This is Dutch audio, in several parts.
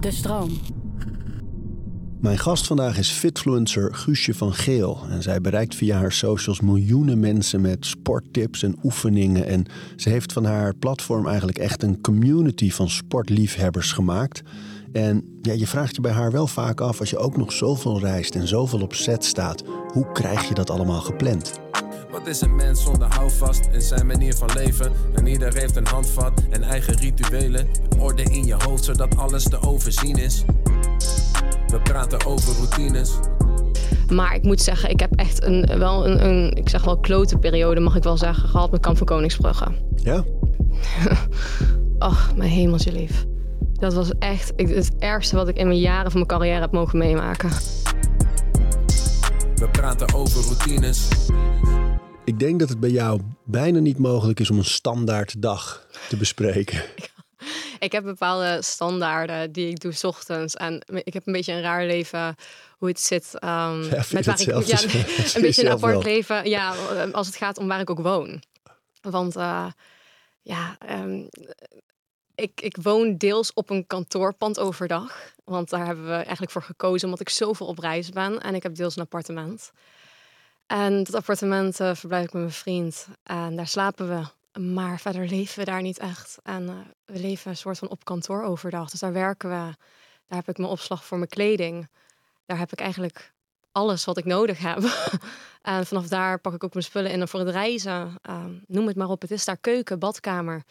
De stroom. Mijn gast vandaag is fitfluencer Guusje van Geel. En zij bereikt via haar socials miljoenen mensen met sporttips en oefeningen. En ze heeft van haar platform eigenlijk echt een community van sportliefhebbers gemaakt. En ja, je vraagt je bij haar wel vaak af, als je ook nog zoveel reist en zoveel op set staat, hoe krijg je dat allemaal gepland? Wat is een mens zonder houvast in zijn manier van leven? En ieder heeft een handvat en eigen rituelen. Orde in je hoofd zodat alles te overzien is. We praten over routines. Maar ik moet zeggen, ik heb echt een, wel een, een ik zeg wel, klote periode, mag ik wel zeggen, gehad met Kamp van Koningsbrugge. Ja? Ach, mijn hemeltje lief. Dat was echt het ergste wat ik in mijn jaren van mijn carrière heb mogen meemaken. We praten over routines. Ik denk dat het bij jou bijna niet mogelijk is om een standaard dag te bespreken. Ik heb bepaalde standaarden die ik doe 's ochtends. En ik heb een beetje een raar leven hoe het zit. Um, Ja, dat zelf? ja, Dus- een beetje een apart wel. leven. Ja, als het gaat om waar ik ook woon. Want eh, ja, ehm, ik, ik woon deels op een kantoorpand overdag. Want daar hebben we eigenlijk voor gekozen omdat ik zoveel op reis ben. En ik heb deels een appartement. En dat appartement eh, verblijf ik met mijn vriend. En daar slapen we. Maar verder leven we daar niet echt. En eh, we leven een soort van op kantoor overdag. Dus daar werken we. Daar heb ik mijn opslag voor mijn kleding. Daar heb ik eigenlijk alles wat ik nodig heb. en vanaf daar pak ik ook mijn spullen in voor het reizen. Ehm, noem het maar op. Het is daar keuken, badkamer.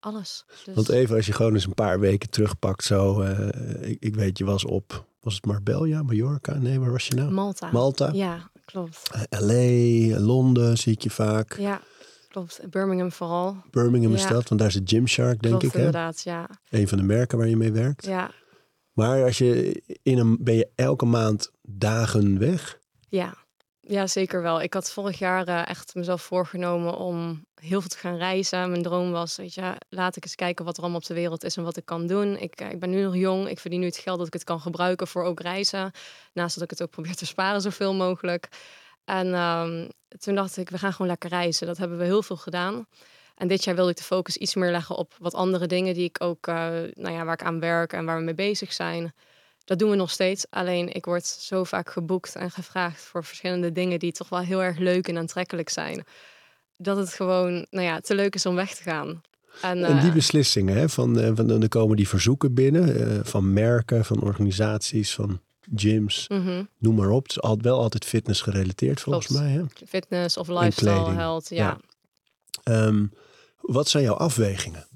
Alles. Dus, Want even als je gewoon eens een paar weken terugpakt zo. eh, ik, ik weet, je was op, was het Marbella, Mallorca? Nee, waar was je nou? Malta. Malta. Ja, klopt. Eh, LA, Londen zie ik je vaak. Ja, klopt. Birmingham vooral. Birmingham is Ja. dat, want daar zit Gymshark, denk klopt ik. Hè? inderdaad, ja. Een van de merken waar je mee werkt. Ja, Maar als je in een, ben je elke maand dagen weg? Ja, ja, zeker wel. Ik had vorig jaar eh, echt mezelf voorgenomen om heel veel te gaan reizen. Mijn droom was, weet je, laat ik eens kijken wat er allemaal op de wereld is en wat ik kan doen. Ik, eh, ik ben nu nog jong, ik verdien nu het geld dat ik het kan gebruiken voor ook reizen. Naast dat ik het ook probeer te sparen zoveel mogelijk. En ehm, toen dacht ik, we gaan gewoon lekker reizen. Dat hebben we heel veel gedaan. En dit jaar wilde ik de focus iets meer leggen op wat andere dingen die ik ook, eh, nou ja, waar ik aan werk en waar we mee bezig zijn. Dat doen we nog steeds. Alleen ik word zo vaak geboekt en gevraagd voor verschillende dingen die toch wel heel erg leuk en aantrekkelijk zijn. Dat het gewoon, nou ja, te leuk is om weg te gaan. En, En die eh, beslissingen, hè, van, eh, van dan komen die verzoeken binnen. eh, van merken, van organisaties, van gyms, mhm, noem maar op. Het is altijd, wel altijd fitness gerelateerd volgens Klopt. mij. Hè? fitness of lifestyle, health, ja. Ja. Ehm, wat zijn jouw afwegingen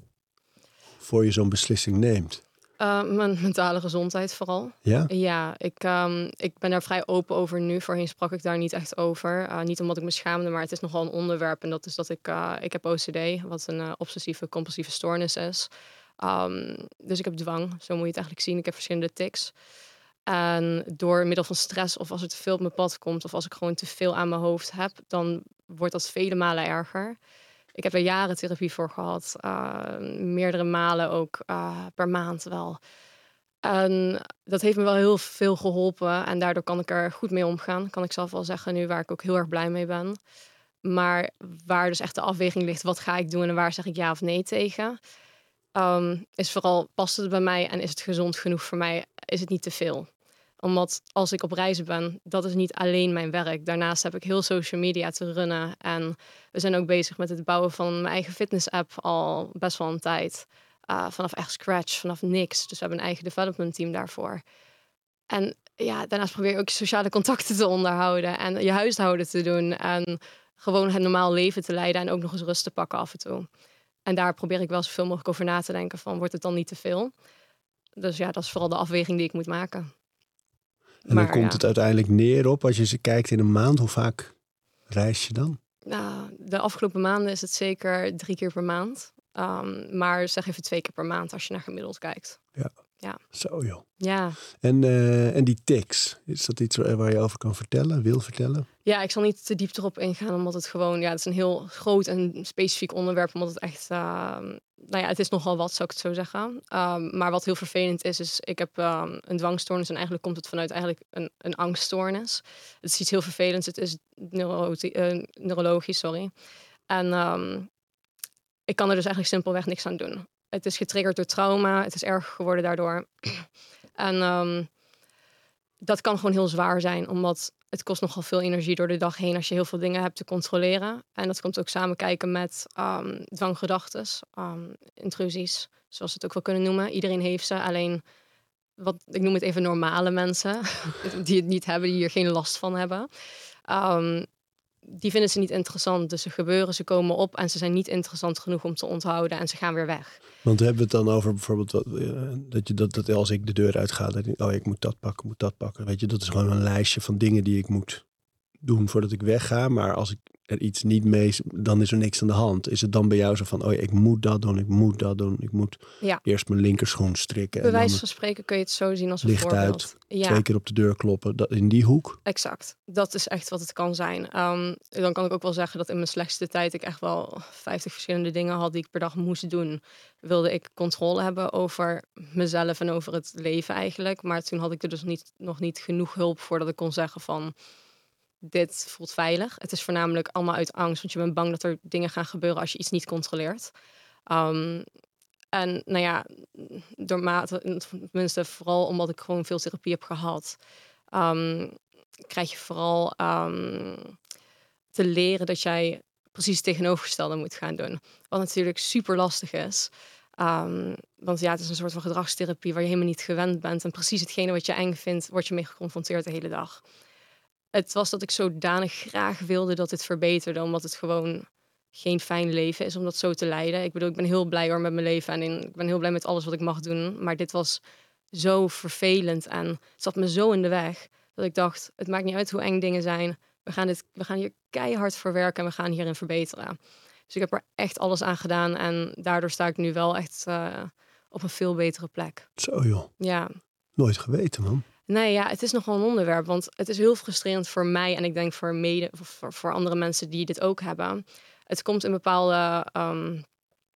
voor je zo'n beslissing neemt? Eh, mijn mentale gezondheid vooral. Ja? Ja, ik, ehm, ik ben daar vrij open over nu. Voorheen sprak ik daar niet echt over. Eh, niet omdat ik me schaamde, maar het is nogal een onderwerp. En dat is dat ik, eh, ik heb OCD, wat een obsessieve compulsieve stoornis is. Ehm, dus ik heb dwang, zo moet je het eigenlijk zien. Ik heb verschillende tics. En door middel van stress of als het te veel op mijn pad komt... of als ik gewoon te veel aan mijn hoofd heb... dan wordt dat vele malen erger. Ik heb er jaren therapie voor gehad. eh, meerdere malen ook eh, per maand wel. En dat heeft me wel heel veel geholpen. En daardoor kan ik er goed mee omgaan. Kan ik zelf wel zeggen nu, waar ik ook heel erg blij mee ben. Maar waar dus echt de afweging ligt, wat ga ik doen en waar zeg ik ja of nee tegen? ehm, is vooral, past het bij mij en is het gezond genoeg voor mij? Is het niet te veel? Omdat als ik op reizen ben, dat is niet alleen mijn werk. Daarnaast heb ik heel social media te runnen. En we zijn ook bezig met het bouwen van mijn eigen fitness-app al best wel een tijd. Uh, vanaf echt scratch, vanaf niks. Dus we hebben een eigen development team daarvoor. En ja, daarnaast probeer je ook sociale contacten te onderhouden en je huishouden te doen. En gewoon het normaal leven te leiden en ook nog eens rust te pakken af en toe. En daar probeer ik wel zoveel mogelijk over na te denken van, wordt het dan niet te veel? Dus ja, dat is vooral de afweging die ik moet maken. En dan Maar, komt ja. het uiteindelijk neer op, als je ze kijkt in een maand, hoe vaak reis je dan? Nou, de afgelopen maanden is het zeker drie keer per maand. Um, maar zeg even twee keer per maand als je naar gemiddeld kijkt. Zo joh. Ja. En, eh, en die tics, is dat iets waar waar je over kan vertellen, wil vertellen? ja, ik zal niet te diep erop ingaan, omdat het gewoon, ja, het is een heel groot en specifiek onderwerp, omdat het echt, uh, nou ja, het is nogal wat, zou ik het zo zeggen. Um, maar wat heel vervelend is, is ik heb um, een dwangstoornis en eigenlijk komt het vanuit eigenlijk een, een angststoornis. Het is iets heel vervelends, het is neuro uh, neurologisch, sorry. En um, ik kan er dus eigenlijk simpelweg niks aan doen. Het is getriggerd door trauma. Het is erger geworden daardoor. en ehm, dat kan gewoon heel zwaar zijn, omdat het kost nogal veel energie door de dag heen als je heel veel dingen hebt te controleren. En dat komt ook samen kijken met um, dwanggedachten, um, intrusies, zoals we het ook wel kunnen noemen. Iedereen heeft ze, alleen wat ik noem het even normale mensen, die het niet hebben, die hier geen last van hebben. Um, die vinden ze niet interessant. Dus ze gebeuren, ze komen op en ze zijn niet interessant genoeg om te onthouden en ze gaan weer weg. Want we hebben het dan over bijvoorbeeld eh, dat je dat, als ik de deur uitga, dat oh ik moet dat pakken, moet dat pakken. Weet je, dat is gewoon een lijstje van dingen die ik moet doen voordat ik wegga. Maar als ik er iets niet mee, dan is er niks aan de hand. Is het dan bij jou zo van, oh ja, ik moet dat doen, ik moet dat doen, ik moet ja. eerst mijn linkerschoen strikken. Bij wijze van spreken kun je het zo zien als een licht voorbeeld. uit, ja. twee keer op de deur kloppen, dat, in die hoek. Exact, dat is echt wat het kan zijn. Um, dan kan ik ook wel zeggen dat in mijn slechtste tijd ik echt wel 50 verschillende dingen had die ik per dag moest doen. Wilde ik controle hebben over mezelf en over het leven eigenlijk. Maar toen had ik er dus niet, nog niet genoeg hulp voor dat ik kon zeggen van dit voelt veilig. Het is voornamelijk allemaal uit angst, want je bent bang dat er dingen gaan gebeuren als je iets niet controleert. Um, en nou ja, doormate, tenminste vooral omdat ik gewoon veel therapie heb gehad, um, krijg je vooral um, te leren dat jij precies het tegenovergestelde moet gaan doen. Wat natuurlijk super lastig is. Want ja, het is een soort van gedragstherapie waar je helemaal niet gewend bent. En precies hetgene wat je eng vindt, word je mee geconfronteerd de hele dag het was dat ik zodanig graag wilde dat het verbeterde, omdat het gewoon geen fijn leven is om dat zo te leiden. Ik bedoel, ik ben heel blij hoor met mijn leven en ik ben heel blij met alles wat ik mag doen. Maar dit was zo vervelend en het zat me zo in de weg dat ik dacht: het maakt niet uit hoe eng dingen zijn. We gaan, dit, we gaan hier keihard voor werken en we gaan hierin verbeteren. Dus ik heb er echt alles aan gedaan en daardoor sta ik nu wel echt uh, op een veel betere plek. Zo joh. Ja. Nooit geweten man. Nee, ja, het is nogal een onderwerp. Want het is heel frustrerend voor mij en ik denk voor, mede, voor, voor andere mensen die dit ook hebben. Het komt in bepaalde, um,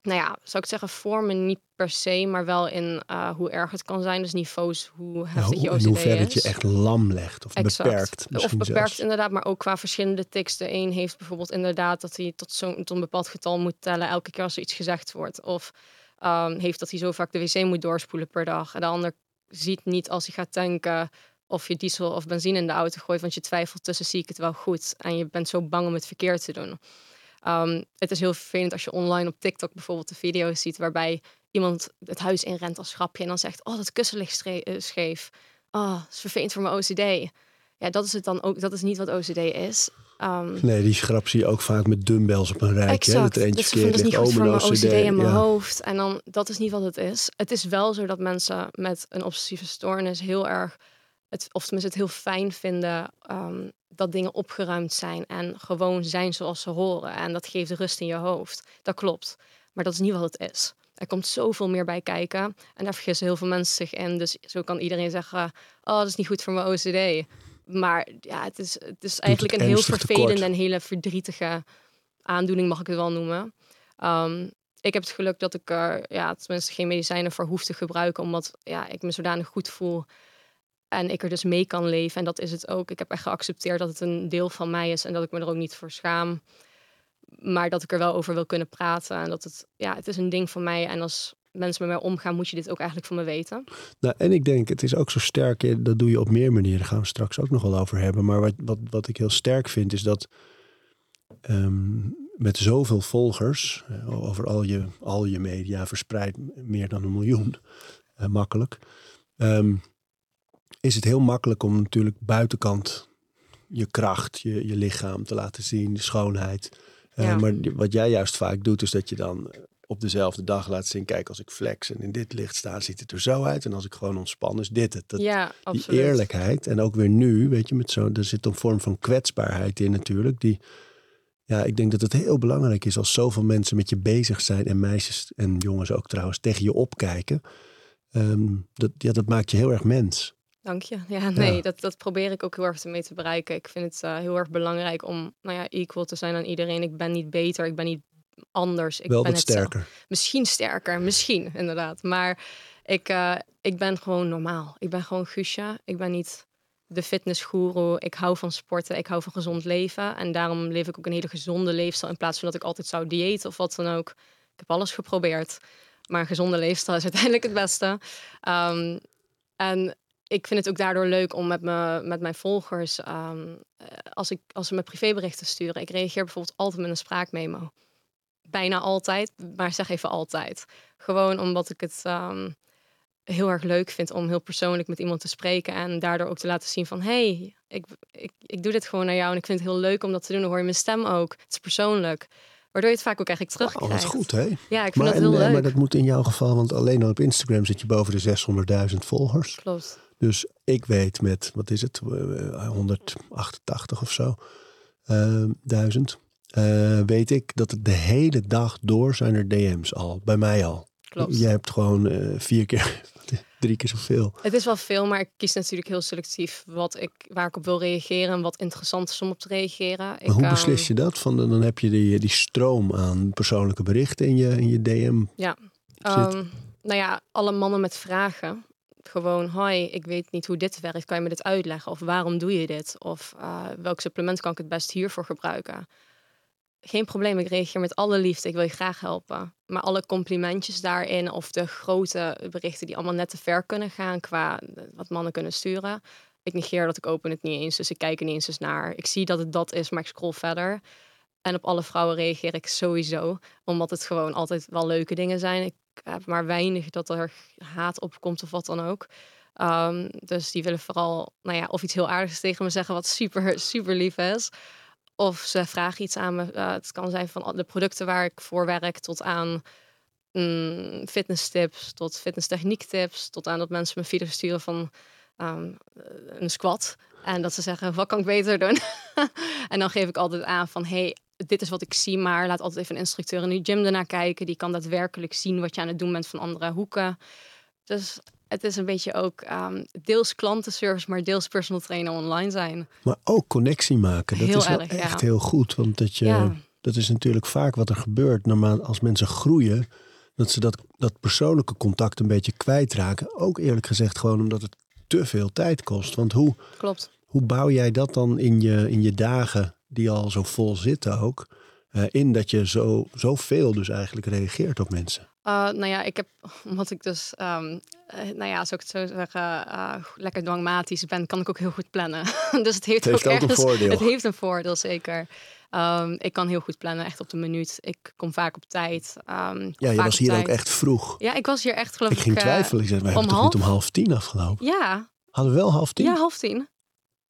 nou ja, zou ik zeggen, vormen niet per se, maar wel in uh, hoe erg het kan zijn. Dus niveaus, hoe heftig je OCD is. Het je echt lam legt of exact. beperkt. Of beperkt zelfs. inderdaad, maar ook qua verschillende tics. De een heeft bijvoorbeeld inderdaad dat hij tot zo'n tot een bepaald getal moet tellen elke keer als er iets gezegd wordt. Of um, heeft dat hij zo vaak de wc moet doorspoelen per dag. En de ander ziet niet als je gaat tanken of je diesel of benzine in de auto gooit, want je twijfelt tussen zie ik het wel goed en je bent zo bang om het verkeerd te doen. Um, het is heel vervelend als je online op TikTok bijvoorbeeld de video's ziet waarbij iemand het huis inrent als grapje en dan zegt, oh dat kussen ligt eh, scheef. Oh, dat is vervelend voor mijn OCD. Ja, dat is het dan ook. Dat is niet wat OCD is. Um, nee, die schrap zie je ook vaak met dumbbells op een rijtje. Exact. Dat eentje dus niet goed voor mijn OCD in mijn hoofd. En dan, dat is niet wat het is. Het is wel zo dat mensen met een obsessieve stoornis heel erg, het, of tenminste het heel fijn vinden um, dat dingen opgeruimd zijn en gewoon zijn zoals ze horen. En dat geeft rust in je hoofd. Dat klopt. Maar dat is niet wat het is. Er komt zoveel meer bij kijken. En daar vergissen heel veel mensen zich in. Dus zo kan iedereen zeggen: Oh, dat is niet goed voor mijn OCD maar ja, het is, het is eigenlijk een heel vervelende en hele verdrietige aandoening, mag ik het wel noemen. Um, ik heb het geluk dat ik er ja, tenminste geen medicijnen voor hoef te gebruiken, omdat ja, ik me zodanig goed voel en ik er dus mee kan leven. En dat is het ook. Ik heb echt geaccepteerd dat het een deel van mij is en dat ik me er ook niet voor schaam. Maar dat ik er wel over wil kunnen praten. En dat het, ja, het is een ding van mij. En als mensen met mij omgaan, moet je dit ook eigenlijk van me weten. Nou, en ik denk, het is ook zo sterk, dat doe je op meer manieren, gaan we straks ook nog wel over hebben. Maar wat, wat, wat ik heel sterk vind, is dat um, met zoveel volgers, eh, over al je, al je media verspreid, meer dan een miljoen, uh, makkelijk, um, is het heel makkelijk om natuurlijk buitenkant je kracht, je, je lichaam te laten zien, de schoonheid. Uh. Maar wat jij juist vaak doet, is dat je dan op dezelfde dag laat zien. Kijk, als ik flex en in dit licht sta, ziet het er zo uit. En als ik gewoon ontspan, is dit het. Dat, ja, absoluut. Die eerlijkheid. En ook weer nu, weet je, met zo, er zit een vorm van kwetsbaarheid in natuurlijk. Die, ja, ik denk dat het heel belangrijk is als zoveel mensen met je bezig zijn. En meisjes en jongens ook trouwens tegen je opkijken. Um, dat, ja, dat maakt je heel erg mens. Dank je. Ja, nee, Dat, dat probeer ik ook heel erg mee te bereiken. Ik vind het uh, heel erg belangrijk om nou ja, equal te zijn aan iedereen. Ik ben niet beter, ik ben niet anders. Ik Wel ben wat sterker. Misschien sterker, misschien inderdaad. Maar ik, uh, ik ben gewoon normaal. Ik ben gewoon Guusje. Ik ben niet de fitnessguru. Ik hou van sporten. Ik hou van gezond leven. En daarom leef ik ook een hele gezonde leefstijl. In plaats van dat ik altijd zou diëten of wat dan ook. Ik heb alles geprobeerd. Maar een gezonde leefstijl is uiteindelijk het beste. Ehm, en ik vind het ook daardoor leuk om met, me, met mijn volgers, ehm, eh, als, ik, als ze me privéberichten sturen, ik reageer bijvoorbeeld altijd met een spraakmemo. Bijna altijd, maar zeg even altijd. Gewoon omdat ik het ehm, heel erg leuk vind om heel persoonlijk met iemand te spreken en daardoor ook te laten zien van hey, ik, ik, ik doe dit gewoon naar jou en ik vind het heel leuk om dat te doen. Dan hoor je mijn stem ook. Het is persoonlijk. Waardoor je het vaak ook eigenlijk terugkrijgt. Oh, dat is goed, hè? Ja, ik vind Maar, dat heel en, eh, leuk. maar dat moet in jouw geval, want alleen al op Instagram zit je boven de 600.000 volgers. Klopt. Dus ik weet met, wat is het, eh, 188 of zo, eh, duizend, eh, weet ik dat het de hele dag door zijn er DM's al, bij mij al. Klopt. Jij hebt gewoon eh, vier keer, drie keer zoveel. Het is wel veel, maar ik kies natuurlijk heel selectief wat ik, waar ik op wil reageren en wat interessant is om op te reageren. Maar ik, hoe ehm, beslis je dat? Van, dan heb je die, die stroom aan persoonlijke berichten in je, in je DM. Ja. Ehm, nou ja, alle mannen met vragen. Gewoon, hoi, ik weet niet hoe dit werkt. Kan je me dit uitleggen? Of waarom doe je dit? Of eh, welk supplement kan ik het best hiervoor gebruiken? Geen probleem, ik reageer met alle liefde. Ik wil je graag helpen. Maar alle complimentjes daarin of de grote berichten die allemaal net te ver kunnen gaan qua eh, wat mannen kunnen sturen. Ik negeer dat, ik open het niet eens. Dus ik kijk er niet eens naar. Ik zie dat het dat is, maar ik scroll verder. En op alle vrouwen reageer ik sowieso. Omdat het gewoon altijd wel leuke dingen zijn. Ik heb maar weinig dat er haat op komt of wat dan ook. Ehm, dus die willen vooral, nou ja, of iets heel aardigs tegen me zeggen, wat super, super lief is. Of ze vragen iets aan me. Eh, het kan zijn van de producten waar ik voor werk, tot aan mm, fitnesstips, tot fitnesstechniektips, tot aan dat mensen me video's sturen van ehm, een squat. En dat ze zeggen, wat kan ik beter doen? en dan geef ik altijd aan van, hey, dit is wat ik zie, maar laat altijd even een instructeur in de gym ernaar kijken. Die kan daadwerkelijk zien wat je aan het doen bent van andere hoeken. Dus het is een beetje ook ehm, deels klantenservice, maar deels personal trainer online zijn. Maar ook connectie maken. Dat Heel is wel erg, ja. echt heel goed. Want dat, je, Ja. dat is natuurlijk vaak wat er gebeurt. Naarmate als mensen groeien, dat ze dat, dat persoonlijke contact een beetje kwijtraken. Ook eerlijk gezegd gewoon omdat het te veel tijd kost. Want hoe, Klopt. hoe bouw jij dat dan in je, in je dagen, die al zo vol zitten ook, eh, in dat je zo, zoveel dus eigenlijk reageert op mensen? Uh, nou ja, ik heb, omdat ik dus, eh, nou ja, zou ik het zo zeggen, eh, lekker dwangmatisch ben, kan ik ook heel goed plannen. dus het heeft, Het heeft ook, ook een ergens, voordeel. Het heeft een voordeel, zeker. Ehm, ik kan heel goed plannen, echt op de minuut. Ik kom vaak op tijd. ehm, Ja, je was hier tijd. ook echt vroeg. Ja, ik was hier echt, geloof Ik ik. ging eh, twijfelen. Ik zei, we hebben om toch niet om half tien afgelopen? ja, Hadden we wel half tien? ja, half tien.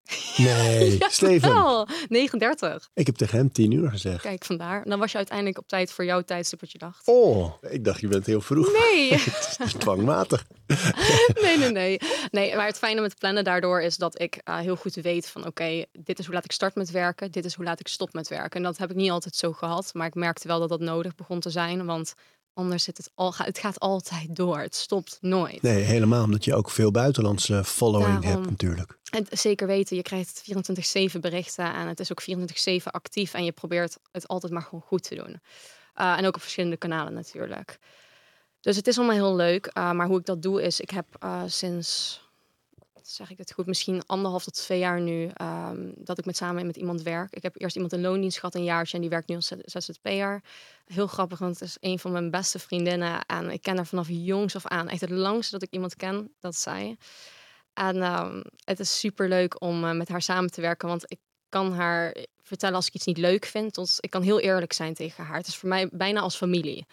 Nee, Ja, Steven. wel. 39. Ik heb tegen hem tien uur gezegd. Kijk, vandaar. Dan was je uiteindelijk op tijd voor jouw tijdstip wat je dacht. Oh, ik dacht je bent heel vroeg. Nee. Het is dwangmatig. nee, nee, nee. Nee, maar het fijne met plannen daardoor is dat ik eh, heel goed weet van oké, dit is hoe laat ik start met werken, dit is hoe laat ik stop met werken. En dat heb ik niet altijd zo gehad, maar ik merkte wel dat dat nodig begon te zijn, want anders zit het al, het gaat altijd door. Het stopt nooit. Nee, helemaal omdat je ook veel buitenlandse following hebt natuurlijk. En zeker weten, je krijgt 24/7 berichten en het is ook 24/7 actief en je probeert het altijd maar gewoon goed te doen. Uh, en ook op verschillende kanalen natuurlijk. Dus het is allemaal heel leuk. Uh, maar hoe ik dat doe is, ik heb uh, sinds, zeg ik het goed, misschien anderhalf tot twee jaar nu, um, dat ik met samen met iemand werk. Ik heb eerst iemand in loondienst gehad, een jaartje, en die werkt nu als ZZP'er. Heel grappig, want het is een van mijn beste vriendinnen. En ik ken haar vanaf jongs af aan. Echt het langste dat ik iemand ken, dat zij. En um, het is super leuk om uh, met haar samen te werken, want ik kan haar vertellen als ik iets niet leuk vind. Tot, ik kan heel eerlijk zijn tegen haar. Het is voor mij bijna als familie.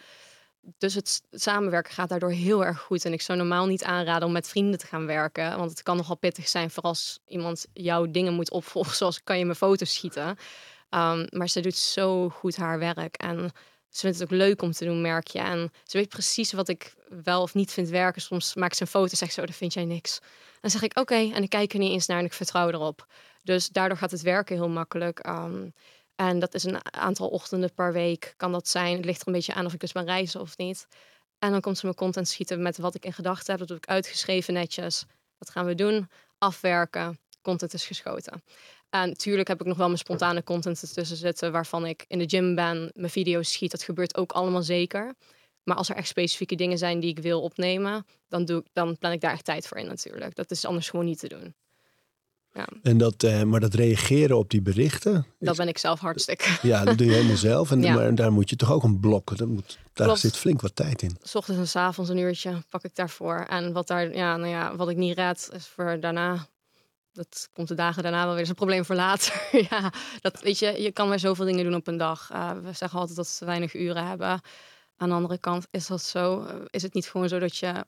Dus het samenwerken gaat daardoor heel erg goed. En ik zou normaal niet aanraden om met vrienden te gaan werken. Want het kan nogal pittig zijn voor als iemand jouw dingen moet opvolgen. Zoals kan je mijn foto's schieten. Um, maar ze doet zo goed haar werk. En ze vindt het ook leuk om te doen, merk je. En ze weet precies wat ik wel of niet vind werken. Soms maakt ze een foto en zegt zo, dat vind jij niks. Dan zeg ik oké, en ik kijk er niet eens naar en ik vertrouw erop. Dus daardoor gaat het werken heel makkelijk. Um, en dat is een aantal ochtenden per week kan dat zijn. Het ligt er een beetje aan of ik dus ben reizen of niet. En dan komt ze mijn content schieten met wat ik in gedachten heb. Dat heb ik uitgeschreven netjes. Wat gaan we doen? Afwerken. Content is geschoten. En natuurlijk heb ik nog wel mijn spontane content ertussen zitten... waarvan ik in de gym ben, mijn video's schiet. Dat gebeurt ook allemaal zeker. Maar als er echt specifieke dingen zijn die ik wil opnemen... dan, doe ik, dan plan ik daar echt tijd voor in natuurlijk. Dat is anders gewoon niet te doen. Ja. En dat, eh, maar dat reageren op die berichten, Dat ben ik zelf hartstikke. ja, dat doe je helemaal zelf. En, Ja. Maar daar moet je toch ook een blok. Dat moet, daar Klopt. zit flink wat tijd in. S ochtends en s avonds een uurtje pak ik daarvoor. En wat, daar, ja, nou ja, wat ik niet red, is voor daarna. Dat komt de dagen daarna wel weer. Dat is een probleem voor later. ja, dat, weet je, je kan maar zoveel dingen doen op een dag. Eh, we zeggen altijd dat we weinig uren hebben. Aan de andere kant is dat zo. Eh, Is het niet gewoon zo dat je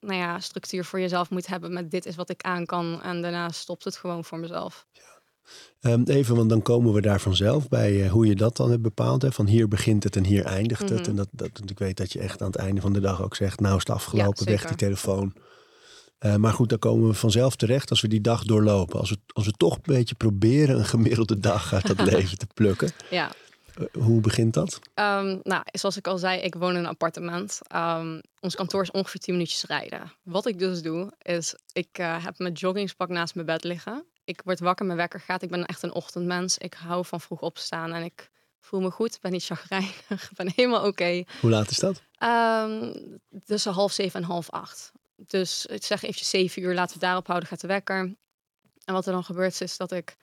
nou ja, structuur voor jezelf moet hebben met dit is wat ik aan kan. En daarna stopt het gewoon voor mezelf. Ehm, even, want dan komen we daar vanzelf bij eh, hoe je dat dan hebt bepaald. Hè? Van hier begint het en hier eindigt het. Mhm. En dat, dat, ik weet dat je echt aan het einde van de dag ook zegt... nou is het afgelopen, weg die telefoon. Eh, maar goed, dan komen we vanzelf terecht als we die dag doorlopen. Als we, als we toch een beetje proberen een gemiddelde dag uit dat leven te plukken. Ja, hoe begint dat? Ehm, nou, zoals ik al zei, ik woon in een appartement. Ehm, ons kantoor is ongeveer 10 minuutjes rijden. Wat ik dus doe, is ik eh, heb mijn joggingspak naast mijn bed liggen. Ik word wakker, mijn wekker gaat. Ik ben echt een ochtendmens. Ik hou van vroeg opstaan en ik voel me goed. Ben niet chagrijnig, ben helemaal oké. Hoe laat is dat? Ehm, tussen half zeven en half acht. Dus ik zeg eventjes zeven uur, laten we daarop houden, gaat de wekker. En wat er dan gebeurt is dat ik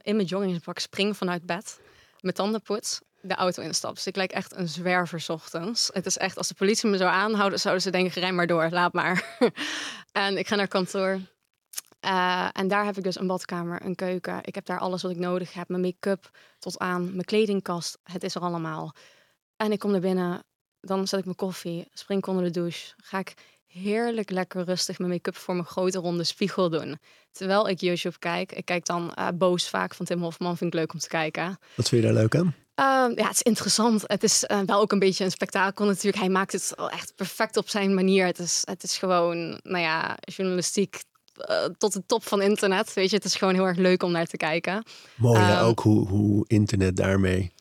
in mijn joggingspak spring vanuit bed, mijn tanden poets, de auto instap. Dus ik lijk echt een zwerver ochtends. Het is echt, als de politie me zou aanhouden, zouden ze denken, rij maar door, laat maar. en ik ga naar kantoor. Eh, en daar heb ik dus een badkamer, een keuken. Ik heb daar alles wat ik nodig heb. Mijn make-up tot aan mijn kledingkast. Het is er allemaal. En ik kom er binnen, dan zet ik mijn koffie, spring onder de douche. Ga ik heerlijk lekker rustig mijn make-up voor mijn grote ronde spiegel doen. Terwijl ik YouTube kijk. Ik kijk dan eh, Boos vaak van Tim Hofman. Vind ik leuk om te kijken. Wat vind je daar leuk aan? Ehm, ja, het is interessant. Het is eh, wel ook een beetje een spektakel natuurlijk. Hij maakt het echt perfect op zijn manier. Het is, het is gewoon, nou ja, journalistiek eh, tot de top van internet. Weet je, het is gewoon heel erg leuk om naar te kijken. Mooi Ehm, ook hoe, hoe internet daarmee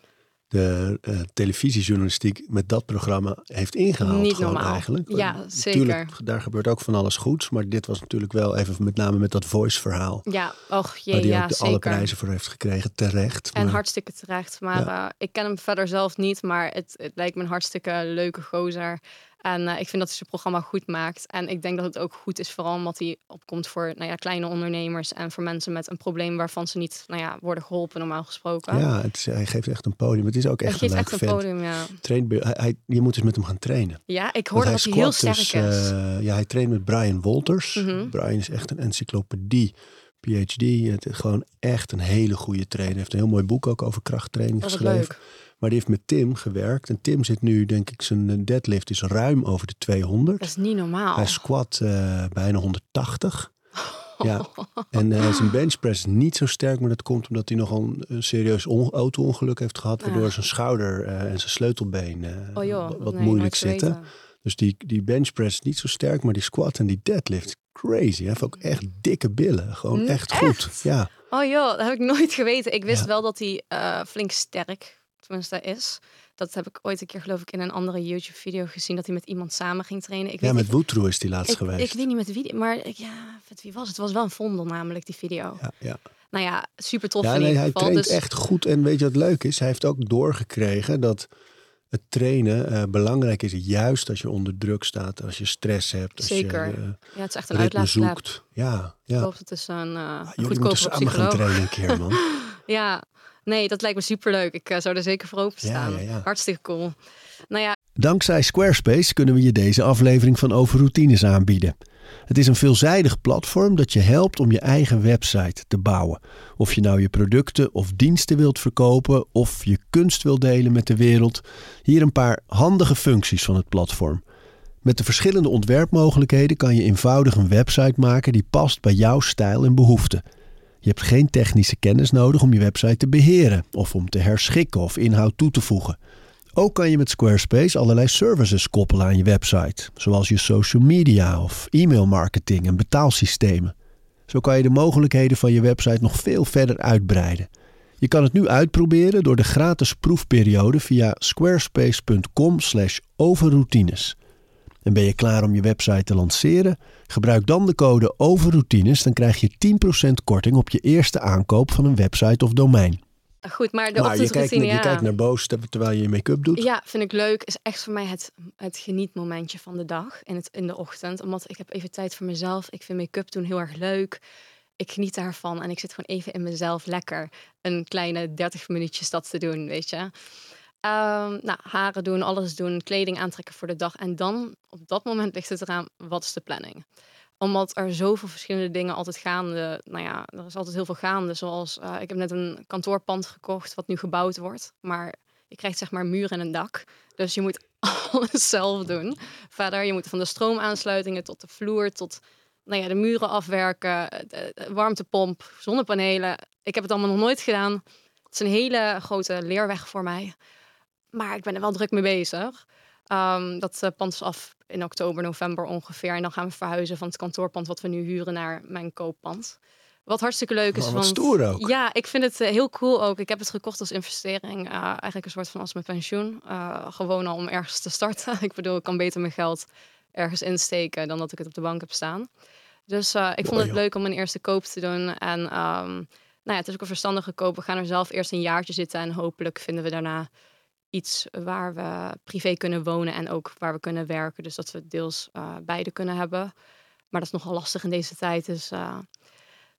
de eh, televisiejournalistiek met dat programma heeft ingehaald. Niet gewoon normaal. eigenlijk. Ja, zeker. Tuurlijk, daar gebeurt ook van alles goeds. Maar dit was natuurlijk wel even met name met dat voice verhaal. Ja, och jee, waar hij ja, ook de, zeker. alle prijzen voor heeft gekregen, terecht. En Maar- hartstikke terecht. Maar eh, ik ken hem verder zelf niet. Maar het, het lijkt me een hartstikke leuke gozer. En eh, ik vind dat hij zijn programma goed maakt. En ik denk dat het ook goed is, vooral omdat hij opkomt voor nou ja, kleine ondernemers. En voor mensen met een probleem waarvan ze niet nou ja, worden geholpen, normaal gesproken. Ja, het is, hij geeft echt een podium. Het is ook echt een echt een podium, ja. Traint bij- hij, hij- je moet dus met hem gaan trainen. Ja, ik hoorde dat hij heel sterk dus, is. eh, ja, hij traint met Brian Walters. Mhm. Brian is echt een encyclopedie. PhD. Het is gewoon echt een hele goede trainer. Hij heeft een heel mooi boek ook over krachttraining geschreven. leuk. Maar die heeft met Tim gewerkt. En Tim zit nu, denk ik, zijn deadlift is ruim over de 200. Dat is niet normaal. Hij squat eh, bijna 180. Ja, en eh, zijn benchpress is niet zo sterk, maar dat komt omdat hij nogal een, een serieus on- auto-ongeluk heeft gehad, waardoor Ah. zijn schouder eh, en zijn sleutelbeen oh joh, wat nee, moeilijk zitten. Dus die, die benchpress is niet zo sterk, maar die squat en die deadlift crazy. Hij heeft ook echt dikke billen, gewoon Mm, echt goed. Ja, Oh joh, dat heb ik nooit geweten. Ik wist Ja. wel dat hij flink sterk, tenminste is. Dat heb ik ooit een keer geloof ik in een andere YouTube video gezien. Dat hij met iemand samen ging trainen. Ik ja weet met Woetroe is die laatst ik, geweest. ik weet niet met wie, maar ik- ja, met wie was het? Het was wel een vondel namelijk, die video. ja, ja. Nou ja, super tof ja in nee, ieder hij geval. traint Dus echt goed. En weet je wat leuk is? Hij heeft ook doorgekregen dat het trainen eh, belangrijk is. Juist als je onder druk staat, als je stress hebt. Als Zeker. je eh, ja, het is echt een uitlaatklep. zoekt. Ja, Ik ja. hoop het is een uh, moeten goedkope samen gaan trainen een keer, man. Ja, nee, dat lijkt me super leuk. Ik eh, zou er zeker voor openstaan. Ja, ja, ja. Hartstikke cool. Nou ja, Dankzij Squarespace kunnen we je deze aflevering van Over Routines aanbieden. Het is een veelzijdig platform dat je helpt om je eigen website te bouwen. Of je nou je producten of diensten wilt verkopen of je kunst wilt delen met de wereld. Hier een paar handige functies van het platform. Met de verschillende ontwerpmogelijkheden kan je eenvoudig een website maken die past bij jouw stijl en behoeften. Je hebt geen technische kennis nodig om je website te beheren of om te herschikken of inhoud toe te voegen. Ook kan je met Squarespace allerlei services koppelen aan je website, zoals je social media of e-mailmarketing en betaalsystemen. Zo kan je de mogelijkheden van je website nog veel verder uitbreiden. Je kan het nu uitproberen door de gratis proefperiode via squarespace.com/overroutines. En ben je klaar om je website te lanceren? Gebruik dan de code overroutines, dan krijg je 10% korting op je eerste aankoop van een website of domein. goed, maar de maar je kijkt, je ja. kijkt naar boos terwijl je je make-up doet. Ja, vind ik leuk. Is echt voor mij het, het genietmomentje van de dag in, het, in de ochtend. Omdat ik heb even tijd voor mezelf. Ik vind make-up doen heel erg leuk. ik geniet daarvan en ik zit gewoon even in mezelf lekker een kleine 30 minuutjes dat te doen, weet je. Ehm, nou, haren doen, alles doen, kleding aantrekken voor de dag. En dan, op dat moment ligt het eraan, wat is de planning? Omdat er zoveel verschillende dingen altijd gaande, nou ja, er is altijd heel veel gaande. Zoals, uh, ik heb net een kantoorpand gekocht wat nu gebouwd wordt. Maar je krijgt zeg maar muur en een dak. Dus je moet alles zelf doen. Verder, je moet van de stroomaansluitingen tot de vloer, tot nou ja, de muren afwerken, de warmtepomp, zonnepanelen. Ik heb het allemaal nog nooit gedaan. Het is een hele grote leerweg voor mij. Maar ik ben er wel druk mee bezig. Um, dat uh, pand is af in oktober, november ongeveer. En dan gaan we verhuizen van het kantoorpand wat we nu huren naar mijn kooppand. Wat hartstikke leuk is. Oh, stoer ook. Ja, ik vind het uh, heel cool ook. Ik heb het gekocht als investering. Uh, eigenlijk een soort van als mijn pensioen. gewoon al om ergens te starten. ik bedoel, ik kan beter mijn geld ergens insteken dan dat ik het op de bank heb staan. Dus ik vond het leuk om een eerste koop te doen. En um, nou ja, het is ook een verstandige koop. We gaan er zelf eerst een jaartje zitten en hopelijk vinden we daarna iets waar we privé kunnen wonen en ook waar we kunnen werken. Dus dat we deels uh, beide kunnen hebben. Maar dat is nogal lastig in deze tijd. Dus uh,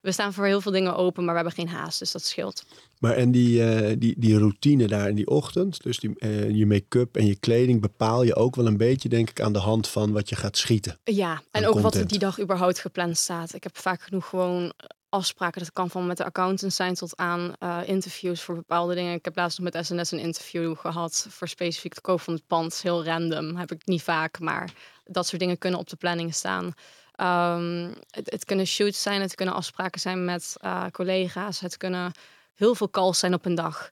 we staan voor heel veel dingen open, maar we hebben geen haast. Dus dat scheelt. Maar en die, uh, die, die routine daar in die ochtend, dus die, je make-up en je kleding, bepaal je ook wel een beetje, denk ik, aan de hand van wat je gaat schieten. Ja, en ook content. wat er die dag überhaupt gepland staat. Ik heb vaak genoeg gewoon afspraken. Dat kan van met de accountants zijn tot aan uh, interviews voor bepaalde dingen. Ik heb laatst nog met SNS een interview gehad voor specifiek de koop van het pand. Heel random, heb ik niet vaak, maar dat soort dingen kunnen op de planning staan. Um, het, het, kunnen shoots zijn, het kunnen afspraken zijn met uh, collega's, het kunnen heel veel calls zijn op een dag.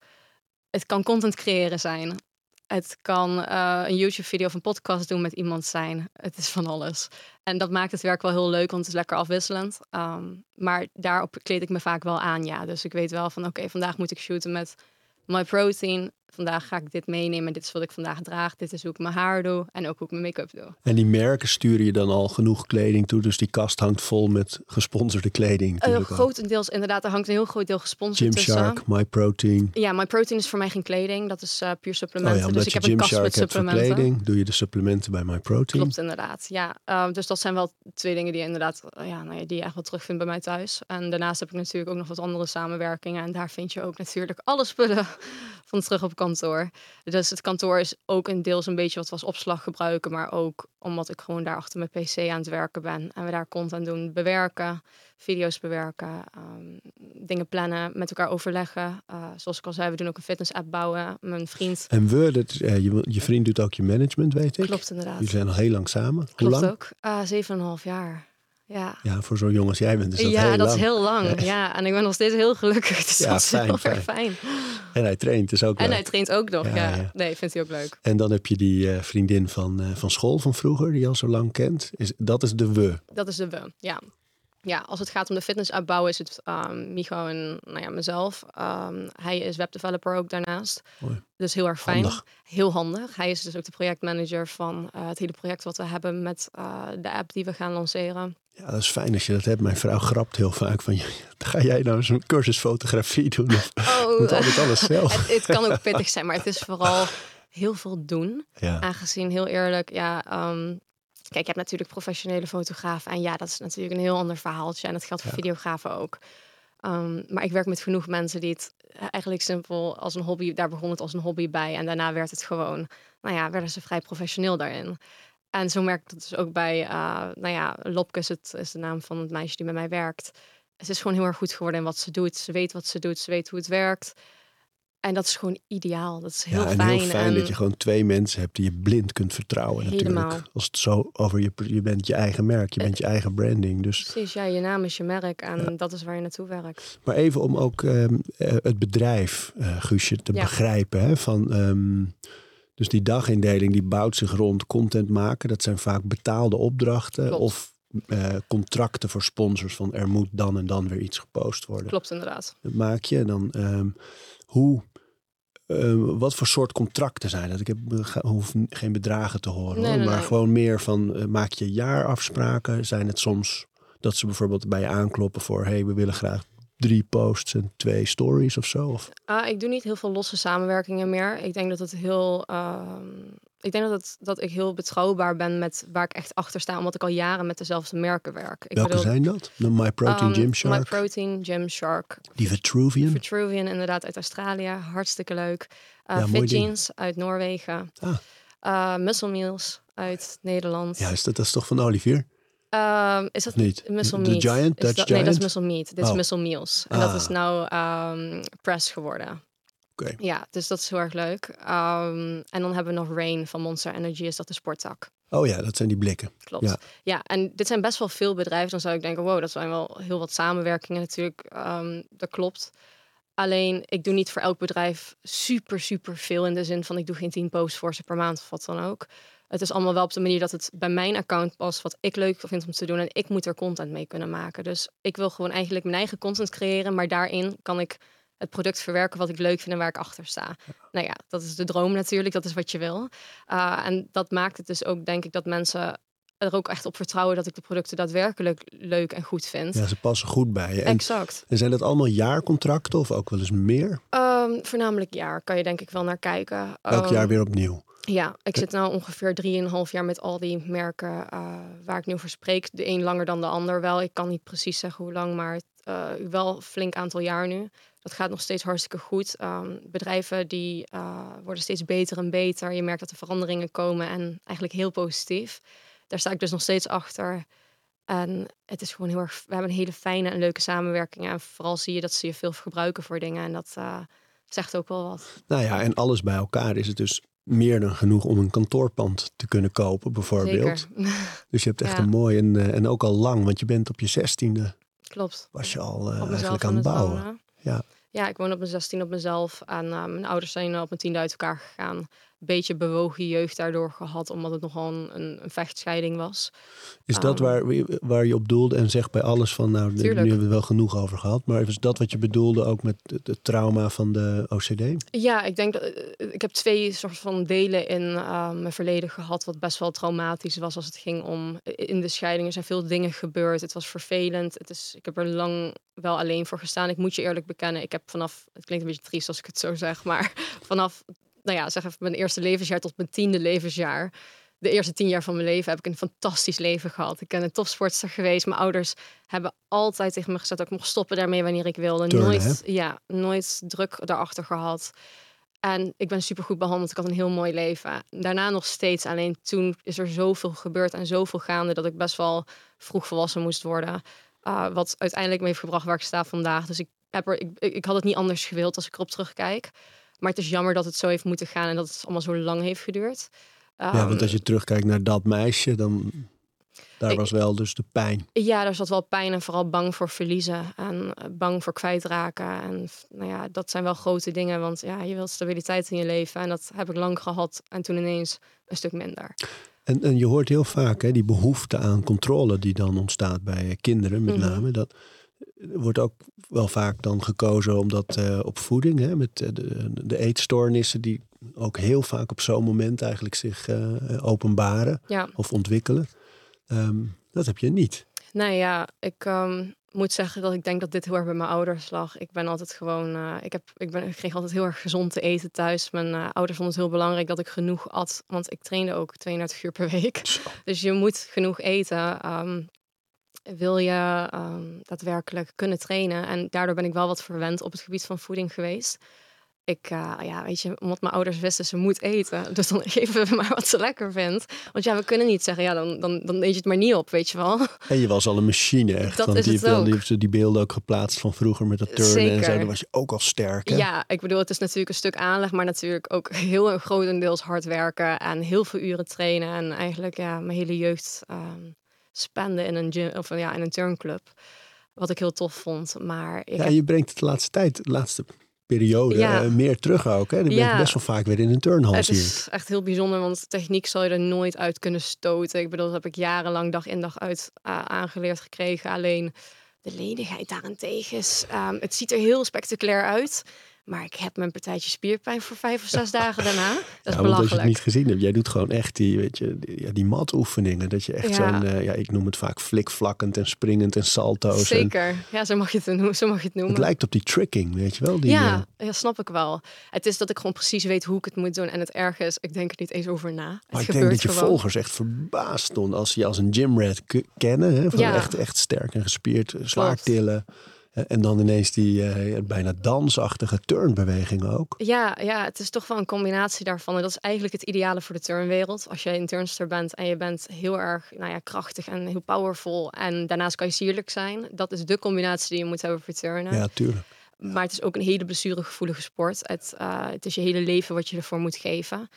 Het kan content creëren zijn. Het kan uh, een YouTube-video of een podcast doen met iemand zijn. Het is van alles. En dat maakt het werk wel heel leuk, want het is lekker afwisselend. Um, maar daarop kleed ik me vaak wel aan, ja. Dus ik weet wel van, oké, vandaag moet ik shooten met My Protein vandaag ga ik dit meenemen. Dit is wat ik vandaag draag. Dit is hoe ik mijn haar doe en ook hoe ik mijn make-up doe. En die merken sturen je dan al genoeg kleding toe. Dus die kast hangt vol met gesponsorde kleding. Uh, grotendeels inderdaad. Er hangt een heel groot deel gesponsord Gymshark, My Protein. Ja, My Protein is voor mij geen kleding. Dat is uh, puur supplementen. Oh ja, dus ik heb een kast met supplementen. kleding, doe je de supplementen bij My Protein. Klopt inderdaad. Ja, uh, dus dat zijn wel twee dingen die je inderdaad, ja, nou ja, die je echt wel terugvindt bij mij thuis. En daarnaast heb ik natuurlijk ook nog wat andere samenwerkingen. En daar vind je ook natuurlijk alle spullen van terug op kantoor. Dus het kantoor is ook een deels een beetje wat we als opslag gebruiken, maar ook omdat ik gewoon daar achter mijn PC aan het werken ben en we daar content doen, bewerken, video's bewerken, um, dingen plannen, met elkaar overleggen. Uh, zoals ik al zei, we doen ook een fitness app bouwen. Mijn vriend. En we, dat, uh, je, je vriend doet ook je management, weet ik. Klopt inderdaad. Jullie zijn al heel lang samen. Klopt Hoe lang? ook. Uh, zeven en een half jaar. Ja. ja, voor zo'n jong als jij bent is dat ja, heel dat lang. is heel lang. Ja, en ik ben nog steeds heel gelukkig. Dus Ja, dat is fijn, heel fijn. erg fijn. En hij traint, is ook En leuk. hij traint ook nog, ja. Nee, vindt hij ook leuk. En dan heb je die eh, vriendin van, eh, van school van vroeger, die je al zo lang kent. Is, dat is de we. Dat is de we, ja. Ja, als het gaat om de fitness uitbouwen is het um, Micho en nou ja, mezelf. Um, hij is webdeveloper ook daarnaast. Mooi. Dus heel erg fijn. Handig. Heel handig. Hij is dus ook de projectmanager van uh, het hele project wat we hebben met uh, de app die we gaan lanceren. Ja, dat is fijn als je dat hebt. Mijn vrouw grapt heel vaak van, ga jij nou eens een cursus fotografie doen? Of Oh, moet altijd alles zelf? het, het kan ook pittig zijn, maar het is vooral heel veel doen. Ja. Aangezien, heel eerlijk, ja... Um, Kijk, je hebt natuurlijk professionele fotografen. En ja, dat is natuurlijk een heel ander verhaaltje. En dat geldt voor Ja. videografen ook. Um, maar ik werk met genoeg mensen die het eigenlijk simpel als een hobby... Daar begon het als een hobby bij. En daarna werd het gewoon... Nou ja, werden ze vrij professioneel daarin. En zo merk ik dat dus ook bij... Uh, nou ja, Lopke is, het, is de naam van het meisje die bij mij werkt. Ze is gewoon heel erg goed geworden in wat ze doet. Ze weet wat ze doet. Ze weet hoe het werkt. En dat is gewoon ideaal. Dat is heel ja, en fijn. heel fijn dat je gewoon twee mensen hebt die je blind kunt vertrouwen Helemaal. natuurlijk. Als het zo over je, je bent je eigen merk, je bent je eigen branding. Dus, Precies, ja, je naam is je merk en dat is waar je naartoe werkt. maar even om ook ehm, eh, het bedrijf, eh, Guusje, te Ja. begrijpen. Hè, van, ehm, dus die dagindeling die bouwt zich rond content maken. Dat zijn vaak betaalde opdrachten Klopt. of eh, contracten voor sponsors van er moet dan en dan weer iets gepost worden. Klopt inderdaad. Dat maak je dan. ehm, hoe, ehm, wat voor soort contracten zijn dat? Ik heb, ga- hoef geen bedragen te horen, Nee, hoor, nee, maar nee. gewoon meer van eh, maak je jaarafspraken? Zijn het soms dat ze bijvoorbeeld bij je aankloppen voor hey, we willen graag drie posts en twee stories of zo? Of, Ah, ik doe niet heel veel losse samenwerkingen meer. Ik denk dat het heel. ehm, ik denk dat, het, dat ik heel betrouwbaar ben met waar ik echt achter sta, omdat ik al jaren met dezelfde merken werk. Ik Welke zijn dat? De My Protein um, Gymshark? My Protein, Gymshark. Die Vitruvian? Vitruvian, inderdaad, uit Australië. Hartstikke leuk. Uh, Ja, Fit ding. Jeans uit Noorwegen. Ah. Uh, Muscle Meals uit Nederland. Juist, dat is toch van Olivier? Um, is dat Niet? Muscle Meat? Giant? Is Dutch dat, Nee, dat is Giant? Muscle Meat. Dit is Oh. Muscle Meals. En dat Ah. is nou um, press geworden. Ja, dus dat is heel erg leuk. Um, en dan hebben we nog Rain van Monster Energy. Is dat de sporttak? Oh ja, dat zijn die blikken. Klopt. Ja. Ja. en dit zijn best wel veel bedrijven. Dan zou ik denken, wow, dat zijn wel heel wat samenwerkingen natuurlijk. Um, dat klopt. Alleen, ik doe niet voor elk bedrijf super, super veel. In de zin van, ik doe geen 10 posts voor ze per maand of wat dan ook. Het is allemaal wel op de manier dat het bij mijn account past. Wat ik leuk vind om te doen. En ik moet er content mee kunnen maken. Dus ik wil gewoon eigenlijk mijn eigen content creëren. Maar daarin kan ik het product verwerken wat ik leuk vind en waar ik achter sta. Nou ja, dat is de droom natuurlijk. Dat is wat je wil. Uh, en dat maakt het dus ook, denk ik, dat mensen er ook echt op vertrouwen dat ik de producten daadwerkelijk leuk en goed vind. Ja, ze passen goed bij je. En, exact. en zijn dat allemaal jaarcontracten of ook wel eens meer? Um, voornamelijk jaar kan je denk ik wel naar kijken. Elk um, jaar weer opnieuw? Ja, ik zit nu ongeveer 3,5 jaar met al die merken uh, waar ik nu over spreek. De een langer dan de ander wel. Ik kan niet precies zeggen hoe lang, maar uh, wel flink aantal jaar nu. Dat gaat nog steeds hartstikke goed. Um, bedrijven die uh, worden steeds beter en beter. Je merkt dat er veranderingen komen en eigenlijk heel positief. Daar sta ik dus nog steeds achter. En het is gewoon heel erg. We hebben een hele fijne en leuke samenwerking. En vooral zie je dat ze je veel gebruiken voor dingen. En dat uh, zegt ook wel wat. Nou ja, en alles bij elkaar is het dus meer dan genoeg om een kantoorpand te kunnen kopen, bijvoorbeeld. Zeker. Dus je hebt echt Ja. een mooi en, uh, en ook al lang, want je bent op je zestiende, Klopt. was je al uh, eigenlijk aan het bouwen. wonen. Ja. Ja, ik woon op mijn 16 op mezelf. En uh, mijn ouders zijn op mijn tiende uit elkaar gegaan. Beetje bewogen jeugd daardoor gehad, omdat het nogal een, een, vechtscheiding was. Is dat Um, waar, waar je op doelde en zeg bij alles van, nou, nu Tuurlijk. hebben we het wel genoeg over gehad, maar is dat wat je bedoelde ook met het, het trauma van de OCD? Ja, ik denk dat eh, ik heb twee soort van delen in uh, mijn verleden gehad, wat best wel traumatisch was als het ging om in de scheiding. Er zijn veel dingen gebeurd. Het was vervelend. Het is, ik heb er lang wel alleen voor gestaan. Ik moet je eerlijk bekennen, ik heb vanaf, het klinkt een beetje triest als ik het zo zeg, maar vanaf, nou ja, zeg even mijn eerste levensjaar tot mijn tiende levensjaar. De eerste tien jaar van mijn leven heb ik een fantastisch leven gehad. Ik ben een topsportster geweest. Mijn ouders hebben altijd tegen me gezegd dat ik mocht stoppen daarmee wanneer ik wilde. Turnen, nooit, ja, nooit druk daarachter gehad. En ik ben super goed behandeld. Ik had een heel mooi leven. Daarna nog steeds. Alleen toen is er zoveel gebeurd en zoveel gaande dat ik best wel vroeg volwassen moest worden. Uh, wat uiteindelijk me heeft gebracht waar ik sta vandaag. Dus ik, heb er, ik, ik had het niet anders gewild als ik erop terugkijk. Maar het is jammer dat het zo heeft moeten gaan en dat het allemaal zo lang heeft geduurd. Um, ja, want als je terugkijkt naar dat meisje, dan daar ik, was wel dus de pijn. Ja, daar zat wel pijn en vooral bang voor verliezen en bang voor kwijtraken. En nou ja, dat zijn wel grote dingen, want ja, je wilt stabiliteit in je leven en dat heb ik lang gehad en toen ineens een stuk minder. En, en je hoort heel vaak hè, die behoefte aan controle die dan ontstaat bij kinderen, met mm -hmm. name. Dat wordt ook wel vaak dan gekozen omdat uh, op voeding, hè, met de, de eetstoornissen die ook heel vaak op zo'n moment eigenlijk zich uh, openbaren ja. of ontwikkelen. Um, dat heb je niet. Nee, ja, ik um, moet zeggen dat ik denk dat dit heel erg bij mijn ouders lag. Ik ben altijd gewoon, uh, ik, heb, ik, ben, ik kreeg altijd heel erg gezond te eten thuis. Mijn ouders vonden het heel belangrijk dat ik genoeg at, want ik trainde ook 32 uur per week. Zo. Dus je moet genoeg eten. Um, wil je um, daadwerkelijk kunnen trainen. En daardoor ben ik wel wat verwend op het gebied van voeding geweest. Ik, uh, ja, weet je, omdat mijn ouders wisten ze moet eten. Dus dan geven we maar wat ze lekker vindt. Want ja, we kunnen niet zeggen, ja, dan, dan, dan eet je het maar niet op, weet je wel. En je was al een machine echt. Dat want is die, het heeft, die heeft die beelden ook geplaatst van vroeger met dat turnen Zeker. en zo. Dan was je ook al sterk, hè? Ja, ik bedoel, het is natuurlijk een stuk aanleg, maar natuurlijk ook heel grotendeels hard werken en heel veel uren trainen. En eigenlijk ja, mijn hele jeugd um, spenden in een gym of ja, in een turnclub. Wat ik heel tof vond. Maar ik ja, heb... je brengt het de laatste tijd, de laatste periode, Ja. uh, meer terug ook. Hè? Je bent Ja. best wel vaak weer in een turnhal, Het is echt heel bijzonder, want techniek zal je er nooit uit kunnen stoten. Ik bedoel, dat heb ik jarenlang dag in dag uit uh, aangeleerd gekregen. Alleen de lenigheid daarentegen is, um, het ziet er heel spectaculair uit. Maar ik heb mijn partijtje spierpijn voor vijf of zes dagen daarna. Dat is ja, want belachelijk. als je het niet gezien hebt, jij doet gewoon echt die, weet je, die, ja, die matoefeningen. Dat je echt Ja. zo'n, eh, ja, ik noem het vaak flikvlakkend en springend en salto's. En Zeker. Ja, zo mag je het, noemen- zo mag je het noemen. het lijkt op die tricking, weet je wel? Die, ja, eh, ja, snap ik wel. Het is dat ik gewoon precies weet hoe ik het moet doen. En het erge is, ik denk er niet eens over na. Het maar ik gebeurt denk dat je gewoon. volgers echt verbaasd stonden als ze je als een gymrat kennen. Hè? Van echt, echt sterk en gespierd, eh, zwaar tillen. En dan ineens die eh, bijna dansachtige turnbewegingen ook. Ja, ja, het is toch wel een combinatie daarvan. En dat is eigenlijk het ideale voor de turnwereld. Als je een turnster bent en je bent heel erg nou ja, krachtig en heel powerful. En daarnaast kan je sierlijk zijn. Dat is de combinatie die je moet hebben voor turnen. Ja, tuurlijk. Maar het is ook een hele blessuregevoelige sport. Het, eh, het is je hele leven wat je ervoor moet geven.